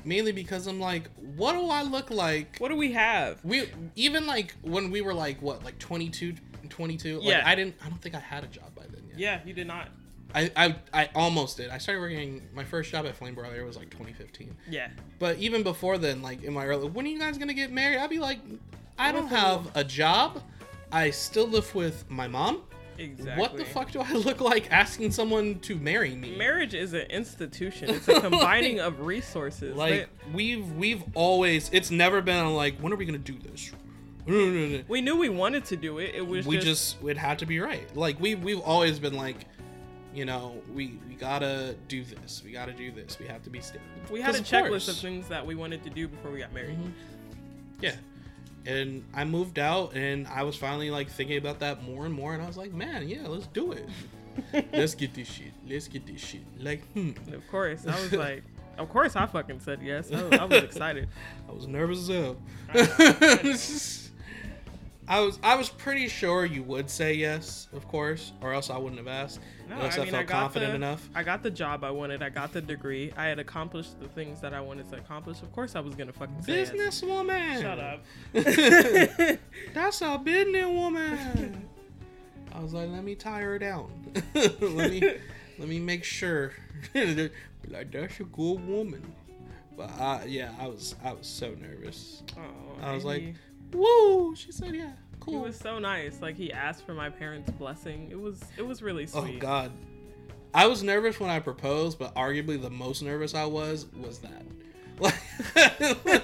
Mainly because I'm like, what do I look like? What do we have? We even like when we were like what, like 22, 22. Like, Yeah. I didn't. I don't think I had a job by then yet. Yeah, you did not. I, I I almost did. I started working my first job at Flame Broiler was like 2015. Yeah. But even before then, like in my early, when are you guys gonna get married? I'd be like, I don't have a job. I still live with my mom. Exactly. What the fuck do I look like asking someone to marry me? Marriage is an institution. It's a combining [LAUGHS] of resources. like we've we've always it's never been like when are we gonna do this? We [LAUGHS] we knew we wanted to do it. It was just, just it had to be right. Like we we've always been like, you know, we we gotta do this. We gotta do this. We have to be stable. we had a checklist course. of things that we wanted to do before we got married. Mm-hmm. Yeah. And I moved out and I was finally like thinking about that more and more and I was like, man, yeah, let's do it. [LAUGHS] let's get this shit. Let's get this shit. Like, hmm. Of course, I was like, of course, I fucking said yes. I was, I was excited. [LAUGHS] I was nervous as hell. [LAUGHS] I I. I was I was pretty sure you would say yes, of course, or else I wouldn't have asked. No, unless I I, mean, felt I got confident the, enough. I got the job I wanted. I got the degree. I had accomplished the things that I wanted to accomplish. Of course, I was gonna fucking say yes. Businesswoman. Shut up. [LAUGHS] That's a business woman. [LAUGHS] I was like, let me tie her down. [LAUGHS] let me let me make sure. Like, that's a good woman. But I, yeah, I was I was so nervous. Oh, I was like. Woo. She said, yeah, he cool. was so nice. Like he asked for my parents' blessing. It was it was really sweet. Oh. God, I was nervous when I proposed, but arguably the most nervous I was was that. [LAUGHS] Like, [LAUGHS]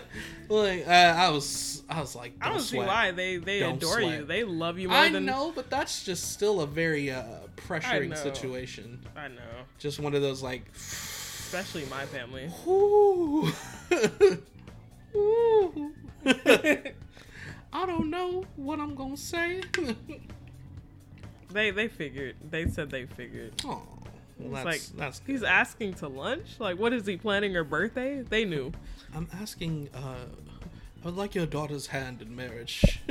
like uh, I was, I was like, I don't "Don't see why they they Don't adore you. They love you more I than know, but that's just still a very uh, pressuring know. situation. I know. Just one of those like, Especially my family. [LAUGHS] ooh, ooh. I don't know what I'm gonna say. They they figured. They said they figured. oh, well, that's like that's he's asking to lunch. Like, what is he planning her birthday? They knew. I'm asking. uh I would like your daughter's hand in marriage. [LAUGHS]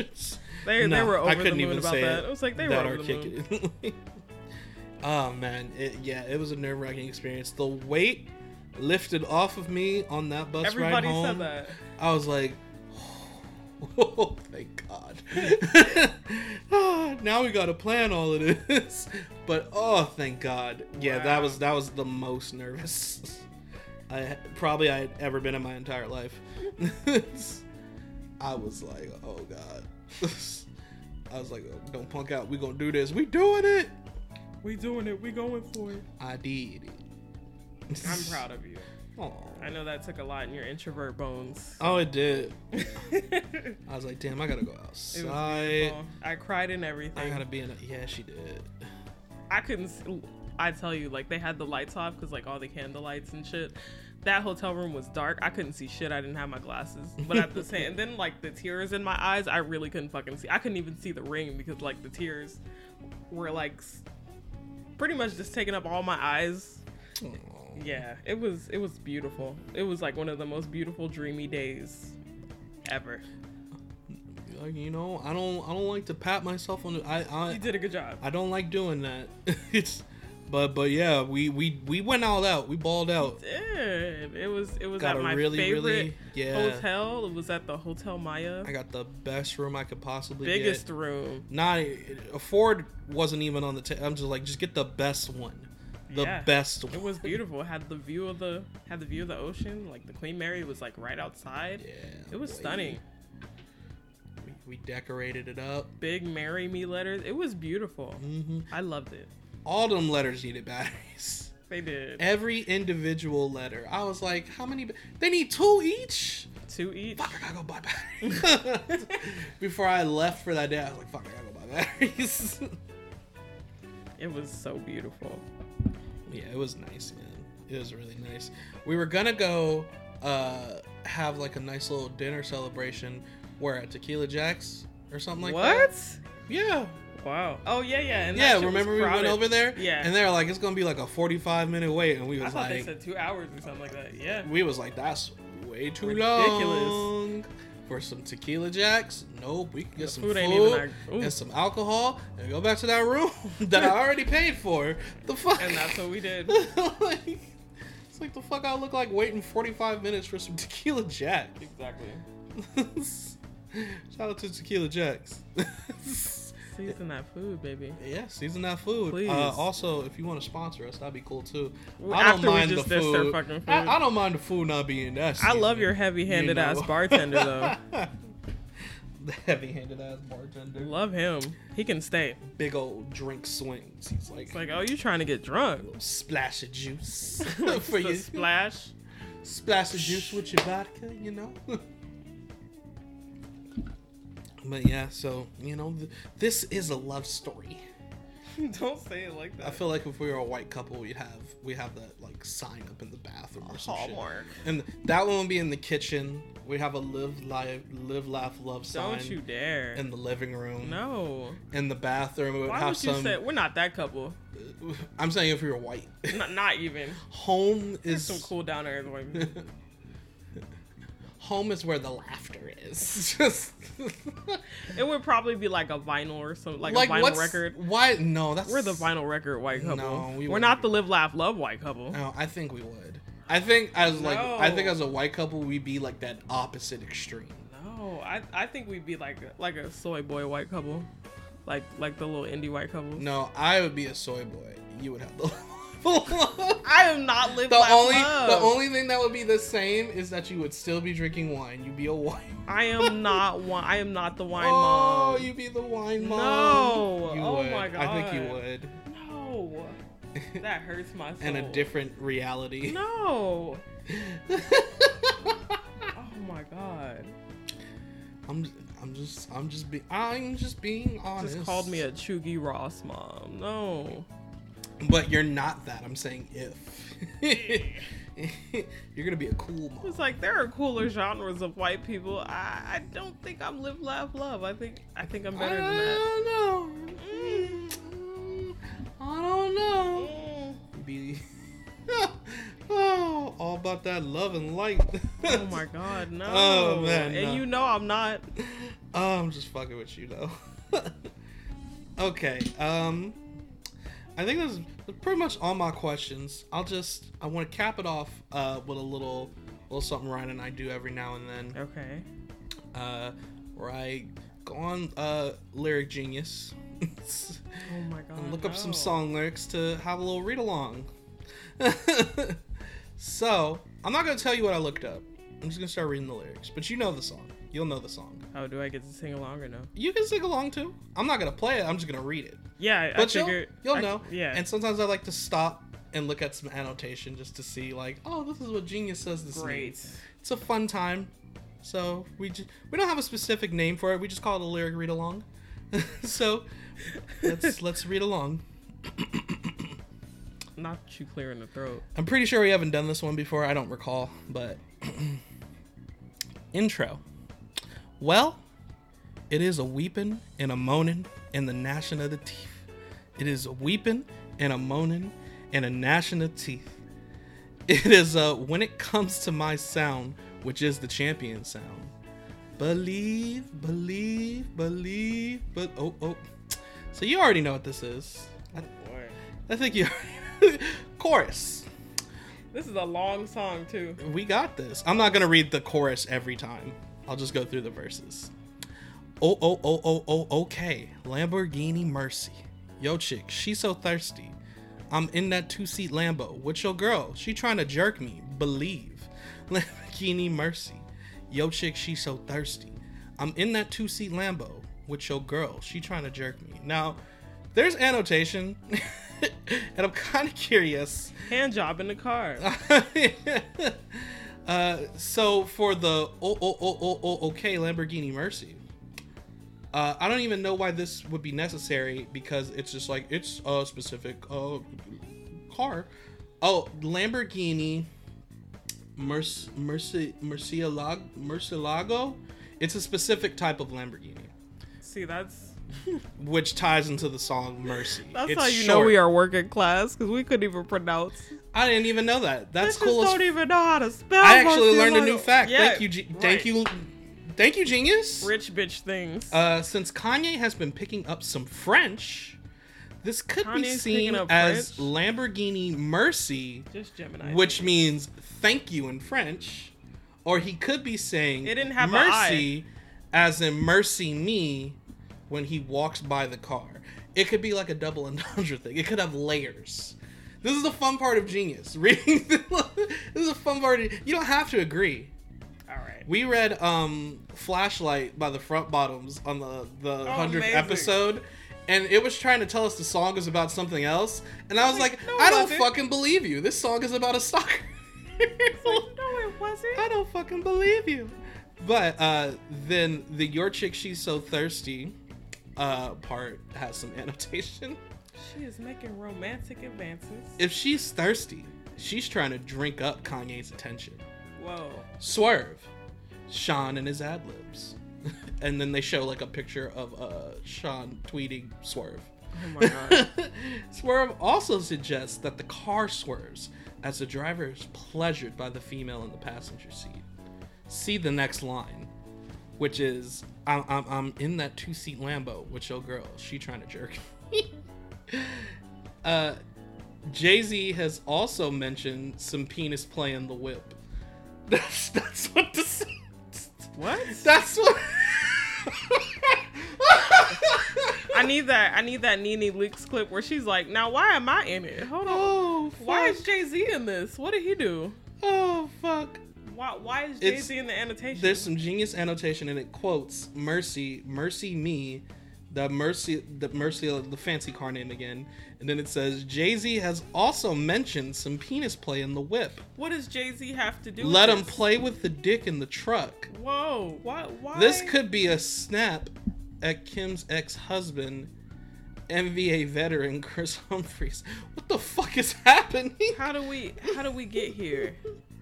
They they were I over the couldn't moon even about say that. it It was like they were over the moon. oh [LAUGHS] man, it, yeah, it was a nerve wracking experience. The weight lifted off of me on that bus Everybody ride home. said that. I was like, [LAUGHS] oh, thank God. [LAUGHS] Ah, now we got to plan all of this. [LAUGHS] But oh, thank God. Yeah, that was that was the most nervous I probably I had ever been in my entire life. I was like, oh God. I was like, don't punk out. We gonna do this. We doing it. We doing it. We going for it. I did it. I'm proud of you. Aw. I know that took a lot in your introvert bones. Oh, it did. [LAUGHS] I was like, damn, I gotta go outside. I cried in everything. I gotta be in a. Yeah, she did. I couldn't. I tell you, like they had the lights off because like all the candle lights and shit. That hotel room was dark. I couldn't see shit. I didn't have my glasses. But at the same, [LAUGHS] and then like the tears in my eyes, I really couldn't fucking see. I couldn't even see the ring because like the tears were like pretty much just taking up all my eyes. Yeah, it was it was beautiful. It was like one of the most beautiful dreamy days ever. Like, you know, I don't. I don't like to pat myself on the. I. I You did a good job. I don't like doing that. [LAUGHS] it's, but but yeah, we we we went all out. We balled out. Did it was it was Got at a my really favorite really yeah. hotel. It was at the Hotel Maya. I got the best room I could possibly get. biggest get. room. Not afford wasn't even on the. ta- I'm just like just get the best one, the Yeah. best one. It was beautiful. It had the view of the had the view of the ocean. Like the Queen Mary was like right outside. Yeah, It was boy. stunning. We, we decorated it up. Big marry me letters. It was beautiful. hmm I loved it. All them letters needed batteries. [LAUGHS] They did Every individual letter. I was like, how many? ba- They need two each. two each. Fuck, I gotta go buy [LAUGHS] batteries. [LAUGHS] Before I left for that day, I was like, fuck, I gotta go buy batteries. It was so beautiful. Yeah, it was nice, man. It was really nice. We were gonna go uh, have like a nice little dinner celebration where at Tequila Jacks or something like that. what? Yeah. Wow. Oh yeah, yeah. And Yeah, remember we went over there? Yeah. And they're like, it's gonna be like a 45 minute wait. And we was like, I thought they said two hours or something like that. Yeah. we was like, that's way too Ridiculous. long. For some tequila jacks, nope. We can get The some food food, and some alcohol and go back to that room [LAUGHS] that I already paid for. The fuck? And that's what we did. [LAUGHS] like, it's like the fuck I look like waiting 45 minutes for some [LAUGHS] tequila jack. Exactly. Shout out to Tequila Jacks. Season that food, baby. Yeah, season that food. Please. Uh, also, if you want to sponsor us, that'd be cool too. Well, I don't mind just the food. fucking food. I, I don't mind the food not being that. I love your heavy-handed you ass bartender though. [LAUGHS] the heavy-handed ass bartender. love him. He can stay. Big old drink swings. He's like, It's like, oh, you trying to get drunk? splash of juice [LAUGHS] [LAUGHS] for you. splash. Splash of juice with your vodka, you know. But yeah, so you know, th- this is a love story. [LAUGHS] Don't say it like that. I feel like if we were a white couple, we'd have we have that like sign up in the bathroom or some shit. Hallmark. And that one would be in the kitchen. We have a live, live, live, laugh, love sign Don't you dare. in the living room. no. In the bathroom, we would Why have would you some. say we're not that couple? I'm saying if we were white, Not, not even. home There's is some cool down there. women. Home is where the laughter is. [LAUGHS] Just It would probably be like a vinyl or something, like, like a vinyl record. Why? No, that's We're the vinyl record white couple. No, we are not the live, laugh, love white couple. No, I think we would. I think as like I think as a white couple, we'd be like that opposite extreme. No, I I think we'd be like like a soy boy white couple, like like the little indie white couple. No, I would be a soy boy. You would have the. [LAUGHS] [LAUGHS] I am not live, the laugh, only love. the only thing that would be the same is that you would still be drinking wine. You'd be a wine. I am not wine. I am not the wine oh, mom. you'd be the wine mom. No. You Oh would. my I think you would. No, [LAUGHS] that hurts my soul. In a different reality. No. [LAUGHS] Oh my god. I'm I'm just I'm just being I'm just being honest. Just called me a Chugi Ross mom. No. But you're not that. I'm saying if. [LAUGHS] you're gonna be a cool mom. It's like there are cooler genres of white people. I, I don't think I'm live, laugh, love. I think I think I'm better than that. I don't know. Mm, I don't know. Mm. Be [LAUGHS] oh, all about that love and light. Oh [LAUGHS] my god, no. Oh, man, And no. you know I'm not. Oh, I'm just fucking with you though. okay. Um, I think that's pretty much all my questions. I'll just I want to cap it off uh with a little little something Ryan and I do every now and then. Okay. Uh, where I go on uh Lyric Genius. Oh my [LAUGHS] god. and look up some song lyrics to have a little read along. [LAUGHS] so, I'm not going to tell you what I looked up. I'm just going to start reading the lyrics. But you know the song. You'll know the song. Oh, do I get to sing along or no? You can sing along too. I'm not going to play it. I'm just going to read it. Yeah, I, I But you'll, you'll I- know. Yeah. And sometimes I like to stop and look at some annotation just to see, like, oh, this is what Genius says this Great. means. It's a fun time. So we just we don't have a specific name for it. We just call it a lyric read along. [LAUGHS] so let's [LAUGHS] let's read along. Not too clear in the throat. I'm pretty sure we haven't done this one before. I don't recall, but [CLEARS THROAT] intro. Well, it is a weeping and a moaning and the gnashing of the teeth. It is a weeping and a moaning and a gnashing of teeth. It is uh when it comes to my sound, which is the champion sound. Believe, believe, believe, but oh oh. So you already know what this is. I, Boy. I think you [LAUGHS] chorus. This is a long song too. We got this. I'm not gonna read the chorus every time. I'll just go through the verses. Oh oh oh oh oh okay. Lamborghini Mercy. Yo chick, she so thirsty. I'm in that two seat Lambo with your girl. She trying to jerk me. Believe. [LAUGHS] Lamborghini Mercy. Yo chick, she so thirsty. I'm in that two seat Lambo with your girl. She trying to jerk me. Now, there's annotation, [LAUGHS] and I'm kind of curious. Hand job in the car. [LAUGHS] uh, so for the oh oh oh oh oh okay Lamborghini Mercy, uh, I don't even know why this would be necessary because it's just like it's a specific uh car. Oh, Lamborghini Merc Mercy Murcielago Murcielago. It's a specific type of Lamborghini, See, that's [LAUGHS] which ties into the song Mercy. that's It's how you short. know we are working class because we couldn't even pronounce. I didn't even know that. That's Bitches cool. as Don't even know how to spell. I actually learned a new fact. Yeah, thank you, G- thank you, thank you, genius. Rich bitch things. Uh, since Kanye has been picking up some French, this could be seen as French? Lamborghini Mercy, which means thank you in French, or he could be saying It didn't have mercy as in mercy me, when he walks by the car. It could be like a double entendre thing. It could have layers. This is the fun part of Genius. [LAUGHS] Reading this is a fun part. Of, you don't have to agree. All right. We read um Flashlight by the Front Bottoms on the the hundredth amazing. episode, and it was trying to tell us the song is about something else, and I was like, No, I don't fucking believe you. This song is about a stalker. [LAUGHS] no, it wasn't. I don't fucking believe you. But uh, then the your chick she's so thirsty uh, part has some [LAUGHS] annotation. She is making romantic advances. If she's thirsty, she's trying to drink up Kanye's attention. Whoa. Swerve, Sean and his ad libs, [LAUGHS] and then they show like a picture of uh, Sean tweeting Swerve. Oh my [LAUGHS] god. Swerve also suggests that the car swerves as the driver is pleasured by the female in the passenger seat. See the next line, which is I'm, I'm, I'm in that two seat Lambo with your girl. She trying to jerk [LAUGHS] me. [LAUGHS] uh, Jay Z has also mentioned some penis play in the whip. That's that's what the what? that's what. I need that. I need that NeNe Leakes clip where she's like, "Now why am I in it? Hold on. oh, fuck. Why is Jay Z in this? What did he do? oh fuck. Why? Why is Jay Z in the annotation? There's some genius annotation and it quotes Mercy, Mercy Me, the Mercy, the Mercy, the fancy car name again, and then it says Jay Z has also mentioned some penis play in the whip. what does Jay Z have to do? Let him this? play with the dick in the truck. Whoa. Why? Why? This could be a snap at Kim's ex-husband, NBA veteran Kris Humphries. What the fuck is happening? How do we? How do we get here?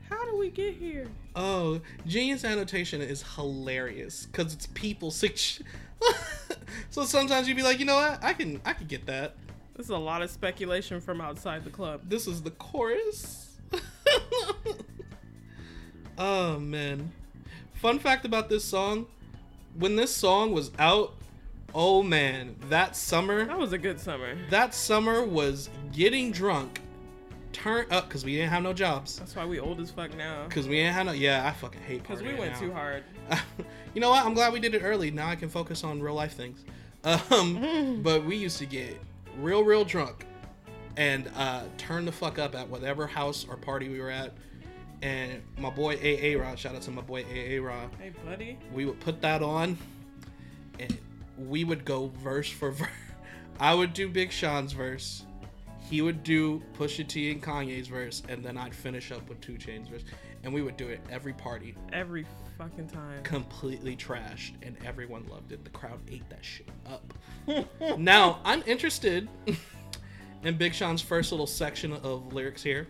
How do we get here? Oh, genius annotation is hilarious because it's people [LAUGHS] six. [LAUGHS] so sometimes you'd be like, you know what? I can I can get that. This is a lot of speculation from outside the club. This is the chorus. [LAUGHS] oh man. Fun fact about this song: when this song was out, oh man, that summer, That was a good summer. that summer was getting drunk, turn up because we didn't have no jobs. That's why we old as fuck now. Cause we ain't had no. Yeah, I fucking hate Because we went now. too hard. [LAUGHS] you know what? I'm glad we did it early. Now I can focus on real life things. Um, [LAUGHS] but we used to get real, real drunk and uh, turn the fuck up at whatever house or party we were at. And my boy AA Rod, shout out to my boy AA Rod. Hey, buddy. We would put that on, and we would go verse for verse. [LAUGHS] I would do Big Sean's verse. He would do Pusha T and Kanye's verse, and then I'd finish up with 2 Chainz' verse, and we would do it every party Every fucking time. completely trashed and everyone loved it. The crowd ate that shit up. [LAUGHS] now, I'm interested [LAUGHS] in Big Sean's first little section of lyrics here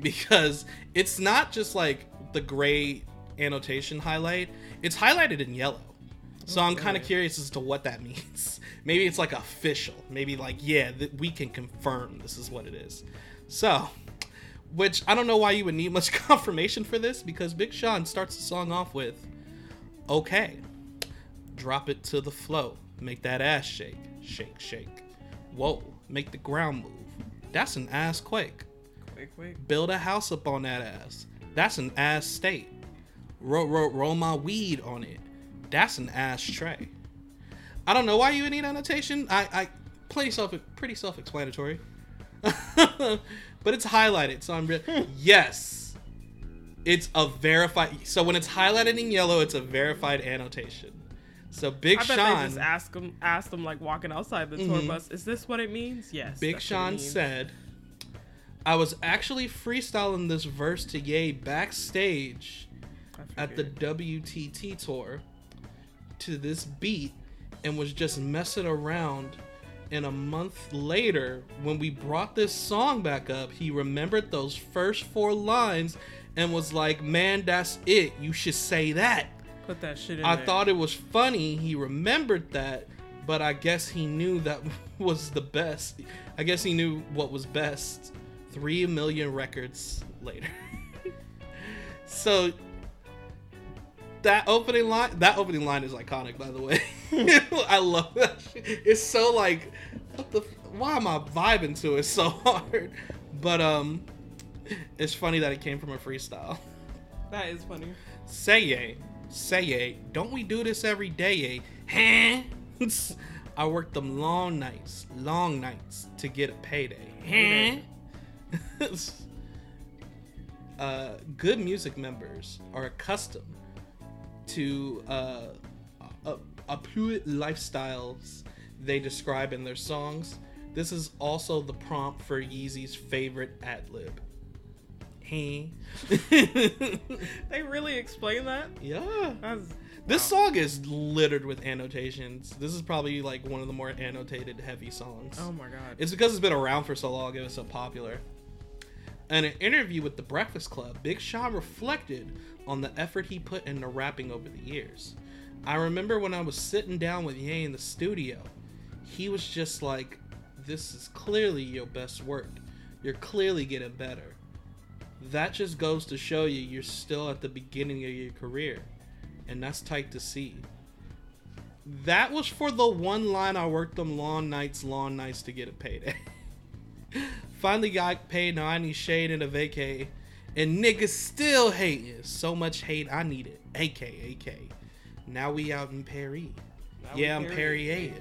because it's not just like the gray annotation highlight, it's highlighted in yellow. So I'm kind of curious as to what that [LAUGHS] means. Maybe it's like official. Maybe like, yeah, th- we can confirm this is what it is. So, which I don't know why you would need much [LAUGHS] confirmation for this because Big Sean starts the song off with, "Okay, drop it to the flow, make that ass shake, shake, shake. Whoa, make the ground move. That's an ass quake. Quick, quick. Build a house up on that ass. That's an ass state. Roll, roll, roll my weed on it. That's an ass tray. I don't know why you would need annotation. I, I pretty self, pretty self-explanatory. [LAUGHS] but it's highlighted, so I'm re- yes, it's a verified. So when it's highlighted in yellow, it's a verified annotation. So Big I bet Sean, they just asked him, asked him like walking outside the tour Mhm. bus. Is this what it means? Yes. Big that's what it Sean said, "I was actually freestyling this verse to Ye backstage." At the. WTT tour to this beat and was just messing around. And a month later, when we brought this song back up, he remembered those first four lines and was like, Man, that's it. You should say that. put that shit in I there. thought it was funny. He remembered that, but I guess he knew that [LAUGHS] was the best. I guess he knew what was best. Three million records later. [LAUGHS] so that opening line, that opening line is iconic, by the way. [LAUGHS] I love that. Shit. It's so like, what the? Why am I vibing to it so [LAUGHS] hard? But um, it's funny that it came from a freestyle. that is funny. Say ye, say don't we do this every day, eh? [LAUGHS] I worked them long nights, long nights to get a payday. uh, good music members are accustomed to uh, a, a lifestyles they describe in their songs. This is also the prompt for Yeezy's favorite ad lib. Hey. [LAUGHS] They really explain that? yeah. That's, This wow. song is littered with annotations. This is probably like one of the more annotated heavy songs. Oh my god. It's because it's been around for so long, it was so popular. In an interview with The Breakfast Club, Big Sean reflected on the effort he put into rapping over the years. I remember when I was sitting down with Ye in the studio, he was just like, This is clearly your best work. You're clearly getting better. That just goes to show you you're still at the beginning of your career. And that's tight to see. That was for the one line I worked them long nights, long nights to get a payday. [LAUGHS] Finally got paid, now I need shade and a vacay. And niggas still hating. So much hate, I need it. AK, AK. Now we out in Paris. Now yeah, I'm Perry- Perrier.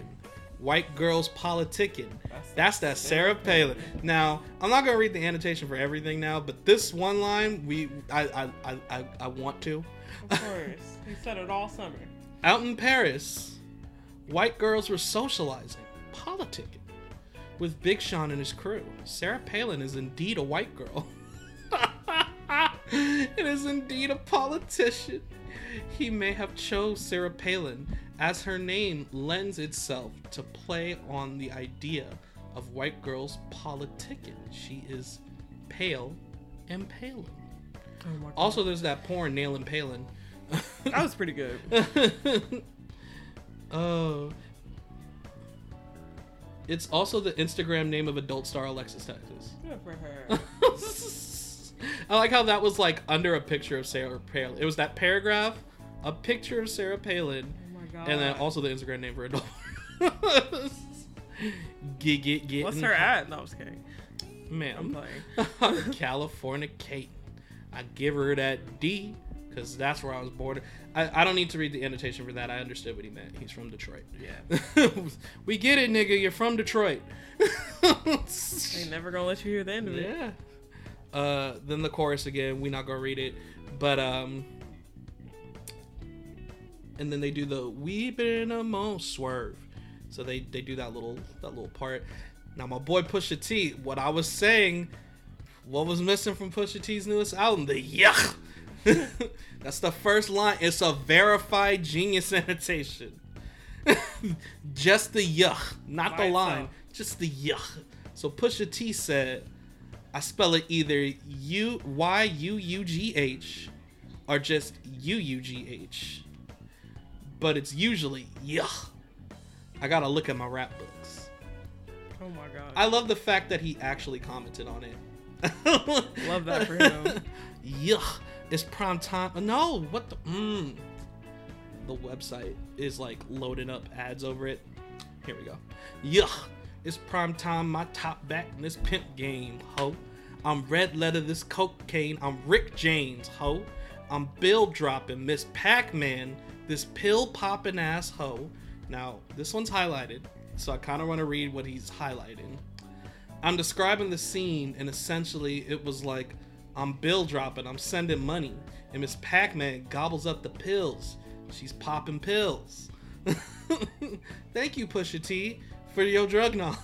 White girls politicking. That's- That's that Sarah Palin. Now, I'm not gonna read the annotation for everything now, but this one line, we, I, I, I, I, I want to. Of course. [LAUGHS] he said it all summer. Out in Paris, white girls were socializing, politicking, with Big Sean and his crew. Sarah Palin is indeed a white girl. [LAUGHS] it is indeed a politician. He may have chose Sarah Palin as her name lends itself to play on the idea of white girls politicking. She is pale and Palin. Oh. Also, there's that porn nailing Palin. that was pretty good. [LAUGHS] oh. It's also the Instagram name of adult star Alexis Texas. Good for her. [LAUGHS] [LAUGHS] I like how that was like under a picture of Sarah Palin. It was that paragraph, a picture of Sarah Palin, Oh my god. and then also the Instagram name for adult. get get get. What's her at? No, I'm just kidding. I'm Man, playing. [LAUGHS] California Kate. I give her that D because that's where I was born. I, I don't need to read the annotation for that. I understood what he meant. He's from Detroit. Yeah. [LAUGHS] we get it, nigga. You're from Detroit. [LAUGHS] They never gonna let you hear the end of it. yeah. Uh, then the chorus again. We not gonna read it, but um, and then they do the "We been a mo swerve." So they they do that little that little part. Now my boy Pusha T. What I was saying, what was missing from Pusha T's newest album? The yuck. [LAUGHS] That's the first line. It's a verified genius [LAUGHS] annotation. [LAUGHS] Just the yuck, not By the line. itself. Just the yuck. So Pusha T said, I spell it either U Y U U G H or just U U G H. But it's usually yuck. I gotta look at my rap books. Oh my god. I love the fact that he actually commented on it. [LAUGHS] Love that for him. [LAUGHS] Yuck. It's prime time. No, what the? Mm. The website is like loading up ads over it. Here we go. Yuck. It's prime time. My top back in this pimp game, ho. I'm red letter this cocaine. I'm Rick James, ho. I'm bill dropping Miss Pac Man, this pill popping ass ho. Now, this one's highlighted, so I kind of want to read what he's highlighting. I'm describing the scene, and essentially it was like I'm bill dropping, I'm sending money, and Miss Pac Man gobbles up the pills. She's popping pills. [LAUGHS] Thank you, Pusha T, for your drug knowledge.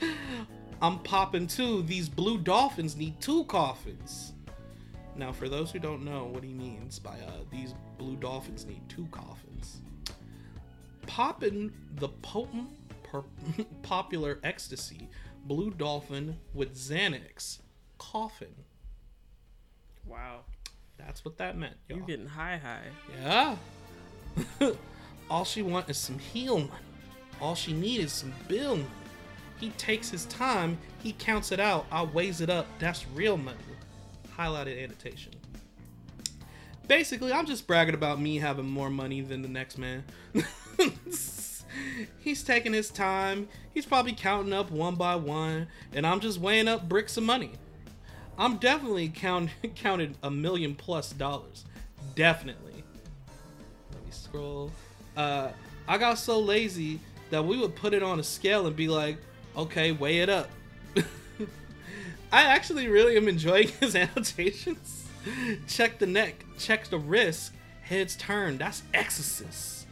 [LAUGHS] I'm popping too. These blue dolphins need two coffins. Now, for those who don't know what he means by uh, these blue dolphins need two coffins, popping the potent, per- [LAUGHS] popular ecstasy, blue dolphin with Xanax coffin. wow. That's what that meant. Y'all. getting high high. Yeah. [LAUGHS] All she want is some heel money. All she need is some bill money. He takes his time. He counts it out. I weighs it up. That's real money. Highlighted annotation. Basically, I'm just bragging about me having more money than the next man. [LAUGHS] He's taking his time. He's probably counting up one by one, and I'm just weighing up bricks of money. I'm definitely count, [LAUGHS] counted a million plus dollars. Definitely. Let me scroll. Uh, I got so lazy that we would put it on a scale and be like, okay, weigh it up. [LAUGHS] I actually really am enjoying [LAUGHS] his annotations. check the neck, check the wrist, heads turn. That's Exorcist.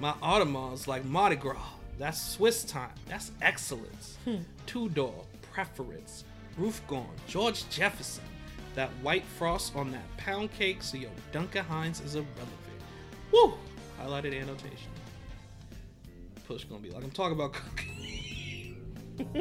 My Audemars like Mardi Gras. That's Swiss time. That's excellence. Hmm. Two door, preference, roof gone, George Jefferson. That white frost on that pound cake, so your Duncan Hines is irrelevant. Woo! Highlighted annotation. Push gonna be like, I'm talking about cooking. [LAUGHS]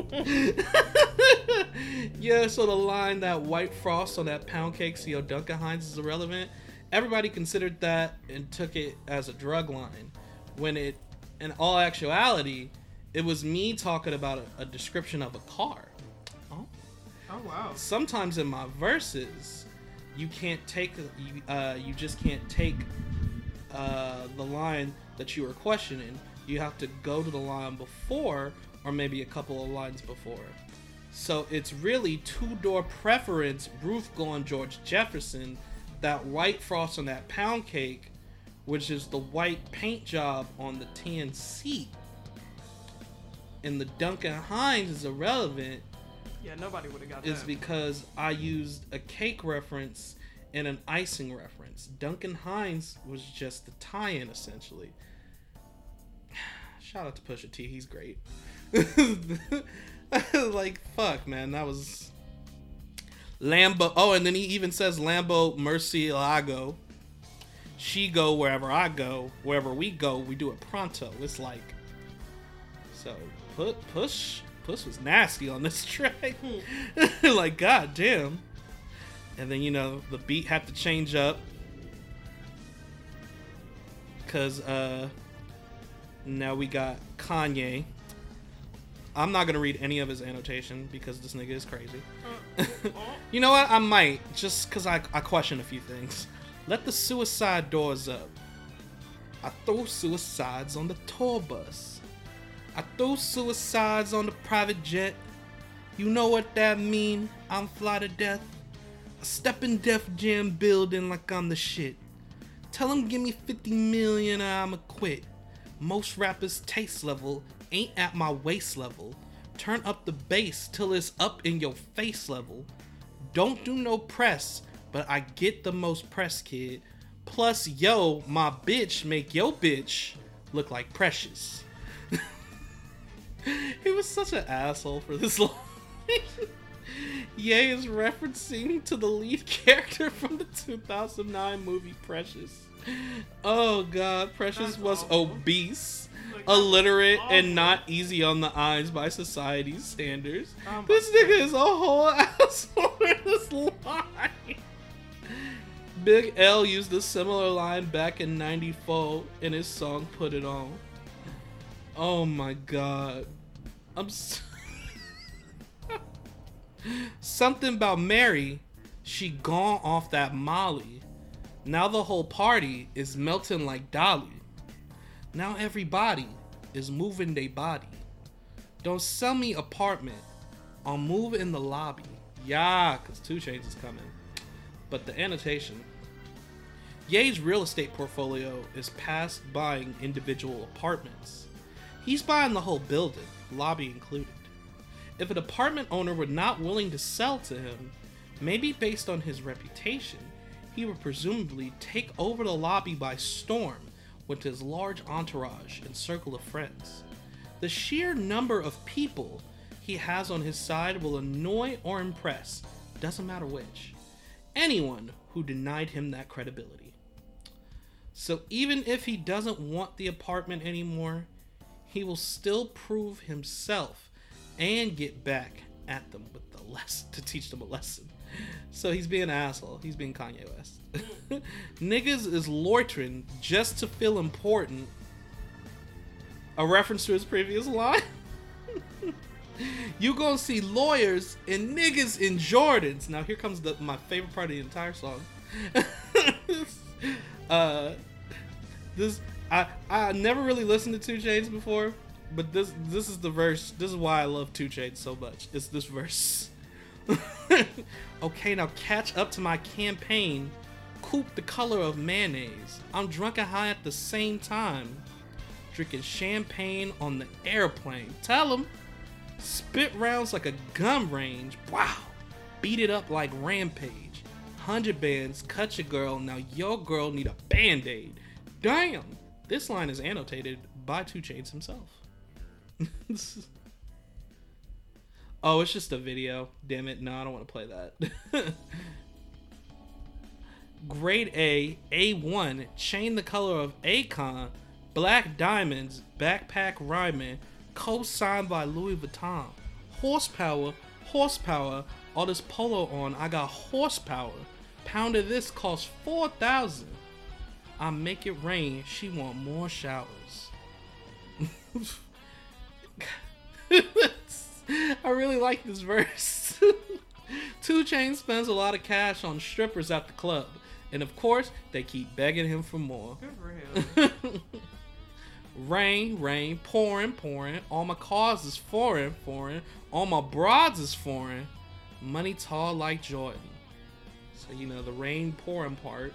yeah, so the line that white frost on that pound cake, so yo, Duncan Hines is irrelevant. Everybody considered that and took it as a drug line, when it, in all actuality, it was me talking about a, a description of a car. Oh. Oh wow. Sometimes in my verses, you can't take you, uh, you just can't take uh, the line that you were questioning. You have to go to the line before, or maybe a couple of lines before. So it's really two door preference, roof going George Jefferson, that white frost on that pound cake, which is the white paint job on the tan seat. And the Duncan Hines is irrelevant Yeah, nobody would have got is that. because I used a cake reference and an icing reference. Duncan Hines was just the tie-in essentially. Shout out to Pusha T, he's great. [LAUGHS] like fuck, man, that was Lambo. Oh, and then he even says Lambo Mercy Murcielago. She go wherever I go, wherever we go, we do it pronto. It's like so put push push was nasty on this [LAUGHS] track. [LAUGHS] like god damn. And then you know the beat had to change up cuz uh now we got Kanye. I'm not to read any of his annotation because this nigga is crazy. [LAUGHS] you know what? I might just cuz I I question a few things. Let the suicide doors up. I throw suicides on the tour bus. I throw suicides on the private jet. You know what that mean? I'm fly to death. I step in Def Jam building like I'm the shit. Tell them give me 50 million or I'ma quit. Most rappers' taste level ain't at my waist level. Turn up the bass till it's up in your face level. Don't do no press, but I get the most press, kid. Plus, yo, my bitch make yo bitch look like precious. [LAUGHS] he was such an asshole for this [LAUGHS] line. Ye is referencing to the lead character from the 2009 movie Precious. Oh god, Precious That's was awful. obese, Like, illiterate, and not easy on the eyes by society's standards. Oh this nigga is a whole [LAUGHS] asshole in this line. Big L used a similar line back in 94 in his song Put It On. Oh my god. I'm s [LAUGHS] Something about Mary, she gone off that Molly. Now the whole party is melting like Dali. Now everybody is moving their body. Don't sell me apartment. I'll move in the lobby. Yeah, cause 2 Chainz is coming. But the annotation. Ye's real estate portfolio is past buying individual apartments. He's buying the whole building, lobby included. If an apartment owner were not willing to sell to him, maybe based on his reputation, he would presumably take over the lobby by storm with his large entourage and circle of friends. The sheer number of people he has on his side will annoy or impress, doesn't matter which, anyone who denied him that credibility. So even if he doesn't want the apartment anymore, he will still prove himself and get back at them with the lesson to teach them a lesson. So he's being an asshole. He's being Kanye West. [LAUGHS] Niggas is loitering just to feel important. A reference to his previous line. [LAUGHS] you gonna see lawyers and niggas in Jordans. Now here comes the my favorite part of the entire song. [LAUGHS] uh, this I I never really listened to 2 Chainz before, but this this is the verse. This is why I love 2 Chainz so much. It's this verse. [LAUGHS] okay, now catch up to my campaign. Coupe the color of mayonnaise. I'm drunk and high at the same time. drinking champagne on the airplane. Tell him. Spit rounds like a gun range. Wow. Beat it up like Rampage. 100 bands, cut your girl. Now your girl need a band aid. Damn. This line is annotated by 2 Chainz himself. [LAUGHS] oh, it's just a video. Damn it. No, I don't want to play that. [LAUGHS] Grade A, A1, chain the color of Akon, black diamonds, backpack rhyming, co-signed by Louis Vuitton. Horsepower, horsepower, all this polo on, I got horsepower. Pound of this costs 4,000. I make it rain, she want more showers. [LAUGHS] [LAUGHS] I really like this verse. [LAUGHS] 2 Chainz spends a lot of cash on strippers at the club. And of course, they keep begging him for more. Good for him. [LAUGHS] rain, rain, pouring, pouring. All my cars is foreign, foreign. All my broads is foreign. Money tall like Jordan. So, you know, the rain pouring part.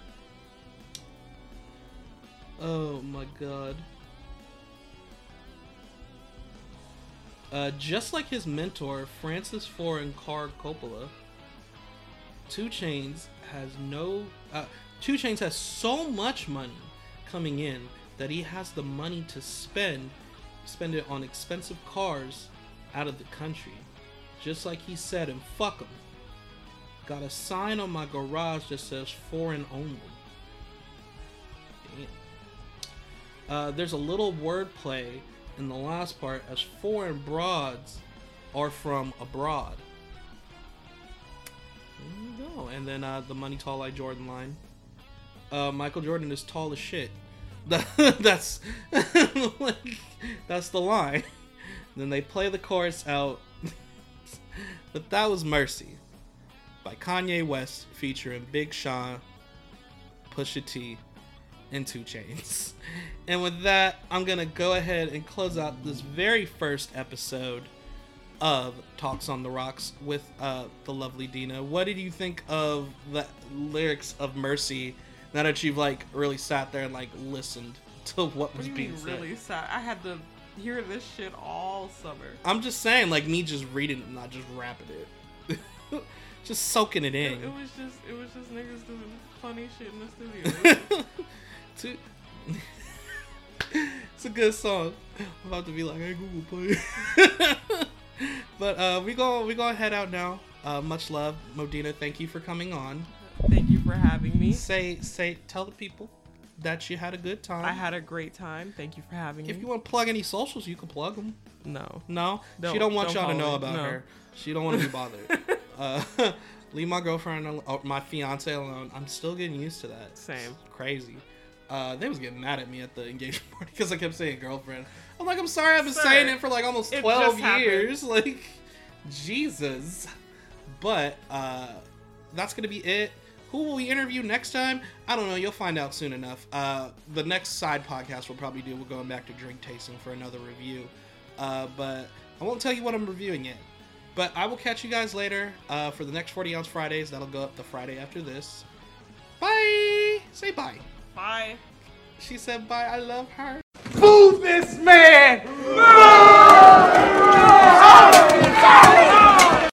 Oh my god. Uh, just like his mentor, Francis Ford Card Coppola, 2 Chainz has no. Uh, 2 Chainz has so much money coming in that he has the money to spend, spend it on expensive cars out of the country. Just like he said, and fuck him. Got a sign on my garage that says foreign only. Damn. Uh, there's a little wordplay in the last part as foreign broads are from abroad. There you go. And then uh, the money tall like Jordan line. Uh, Michael Jordan is tall as shit. [LAUGHS] that's [LAUGHS] like, that's the line. then they play the chorus out. [LAUGHS] but that was Mercy by Kanye West featuring Big Sean, Pusha T, and 2 Chainz. [LAUGHS] And with that, I'm gonna go ahead and close out this very first episode of Talks on the Rocks with uh, the lovely Dina. What did you think of the lyrics of Mercy? Now that you've like really sat there and like listened to what What was you being mean said. really sad? I had to hear this shit all summer. I'm just saying, like me just reading it, not just rapping it, [LAUGHS] just soaking it It, in. it was just it was just niggas doing funny shit in the [LAUGHS] studio. To- [LAUGHS] it's a good song. I'm about to be like, hey Google play. [LAUGHS] but uh, we go we go head out now. Uh, much love, Modena. Thank you for coming on. Thank you for having me. Say say tell the people that you had a good time. I had a great time. Thank you for having If me. If you want to plug any socials, you can plug them. no. No, she Don't- don't want don't y'all to know about No. her. She don't want to be bothered. [LAUGHS] uh, leave my girlfriend, al- or my fiance alone. I'm still getting used to that. Same. It's crazy. Uh, they was getting mad at me at the engagement [LAUGHS] party because I kept saying girlfriend. I'm like, I'm sorry, I've been Sir, saying it for like almost it 12 just happened. years. [LAUGHS] Like, Jesus. But uh, that's gonna be it. Who will we interview next time? I don't know. You'll find out soon enough. Uh, the next side podcast we'll probably do. We're going back to drink tasting for another review. Uh, but I won't tell you what I'm reviewing yet. But I will catch you guys later uh, for the next 40 ounce Fridays. That'll go up the Friday after this. Bye. Say bye. Bye. She said, Bye, I love her. Boo this man! Boo! Boo! Boo!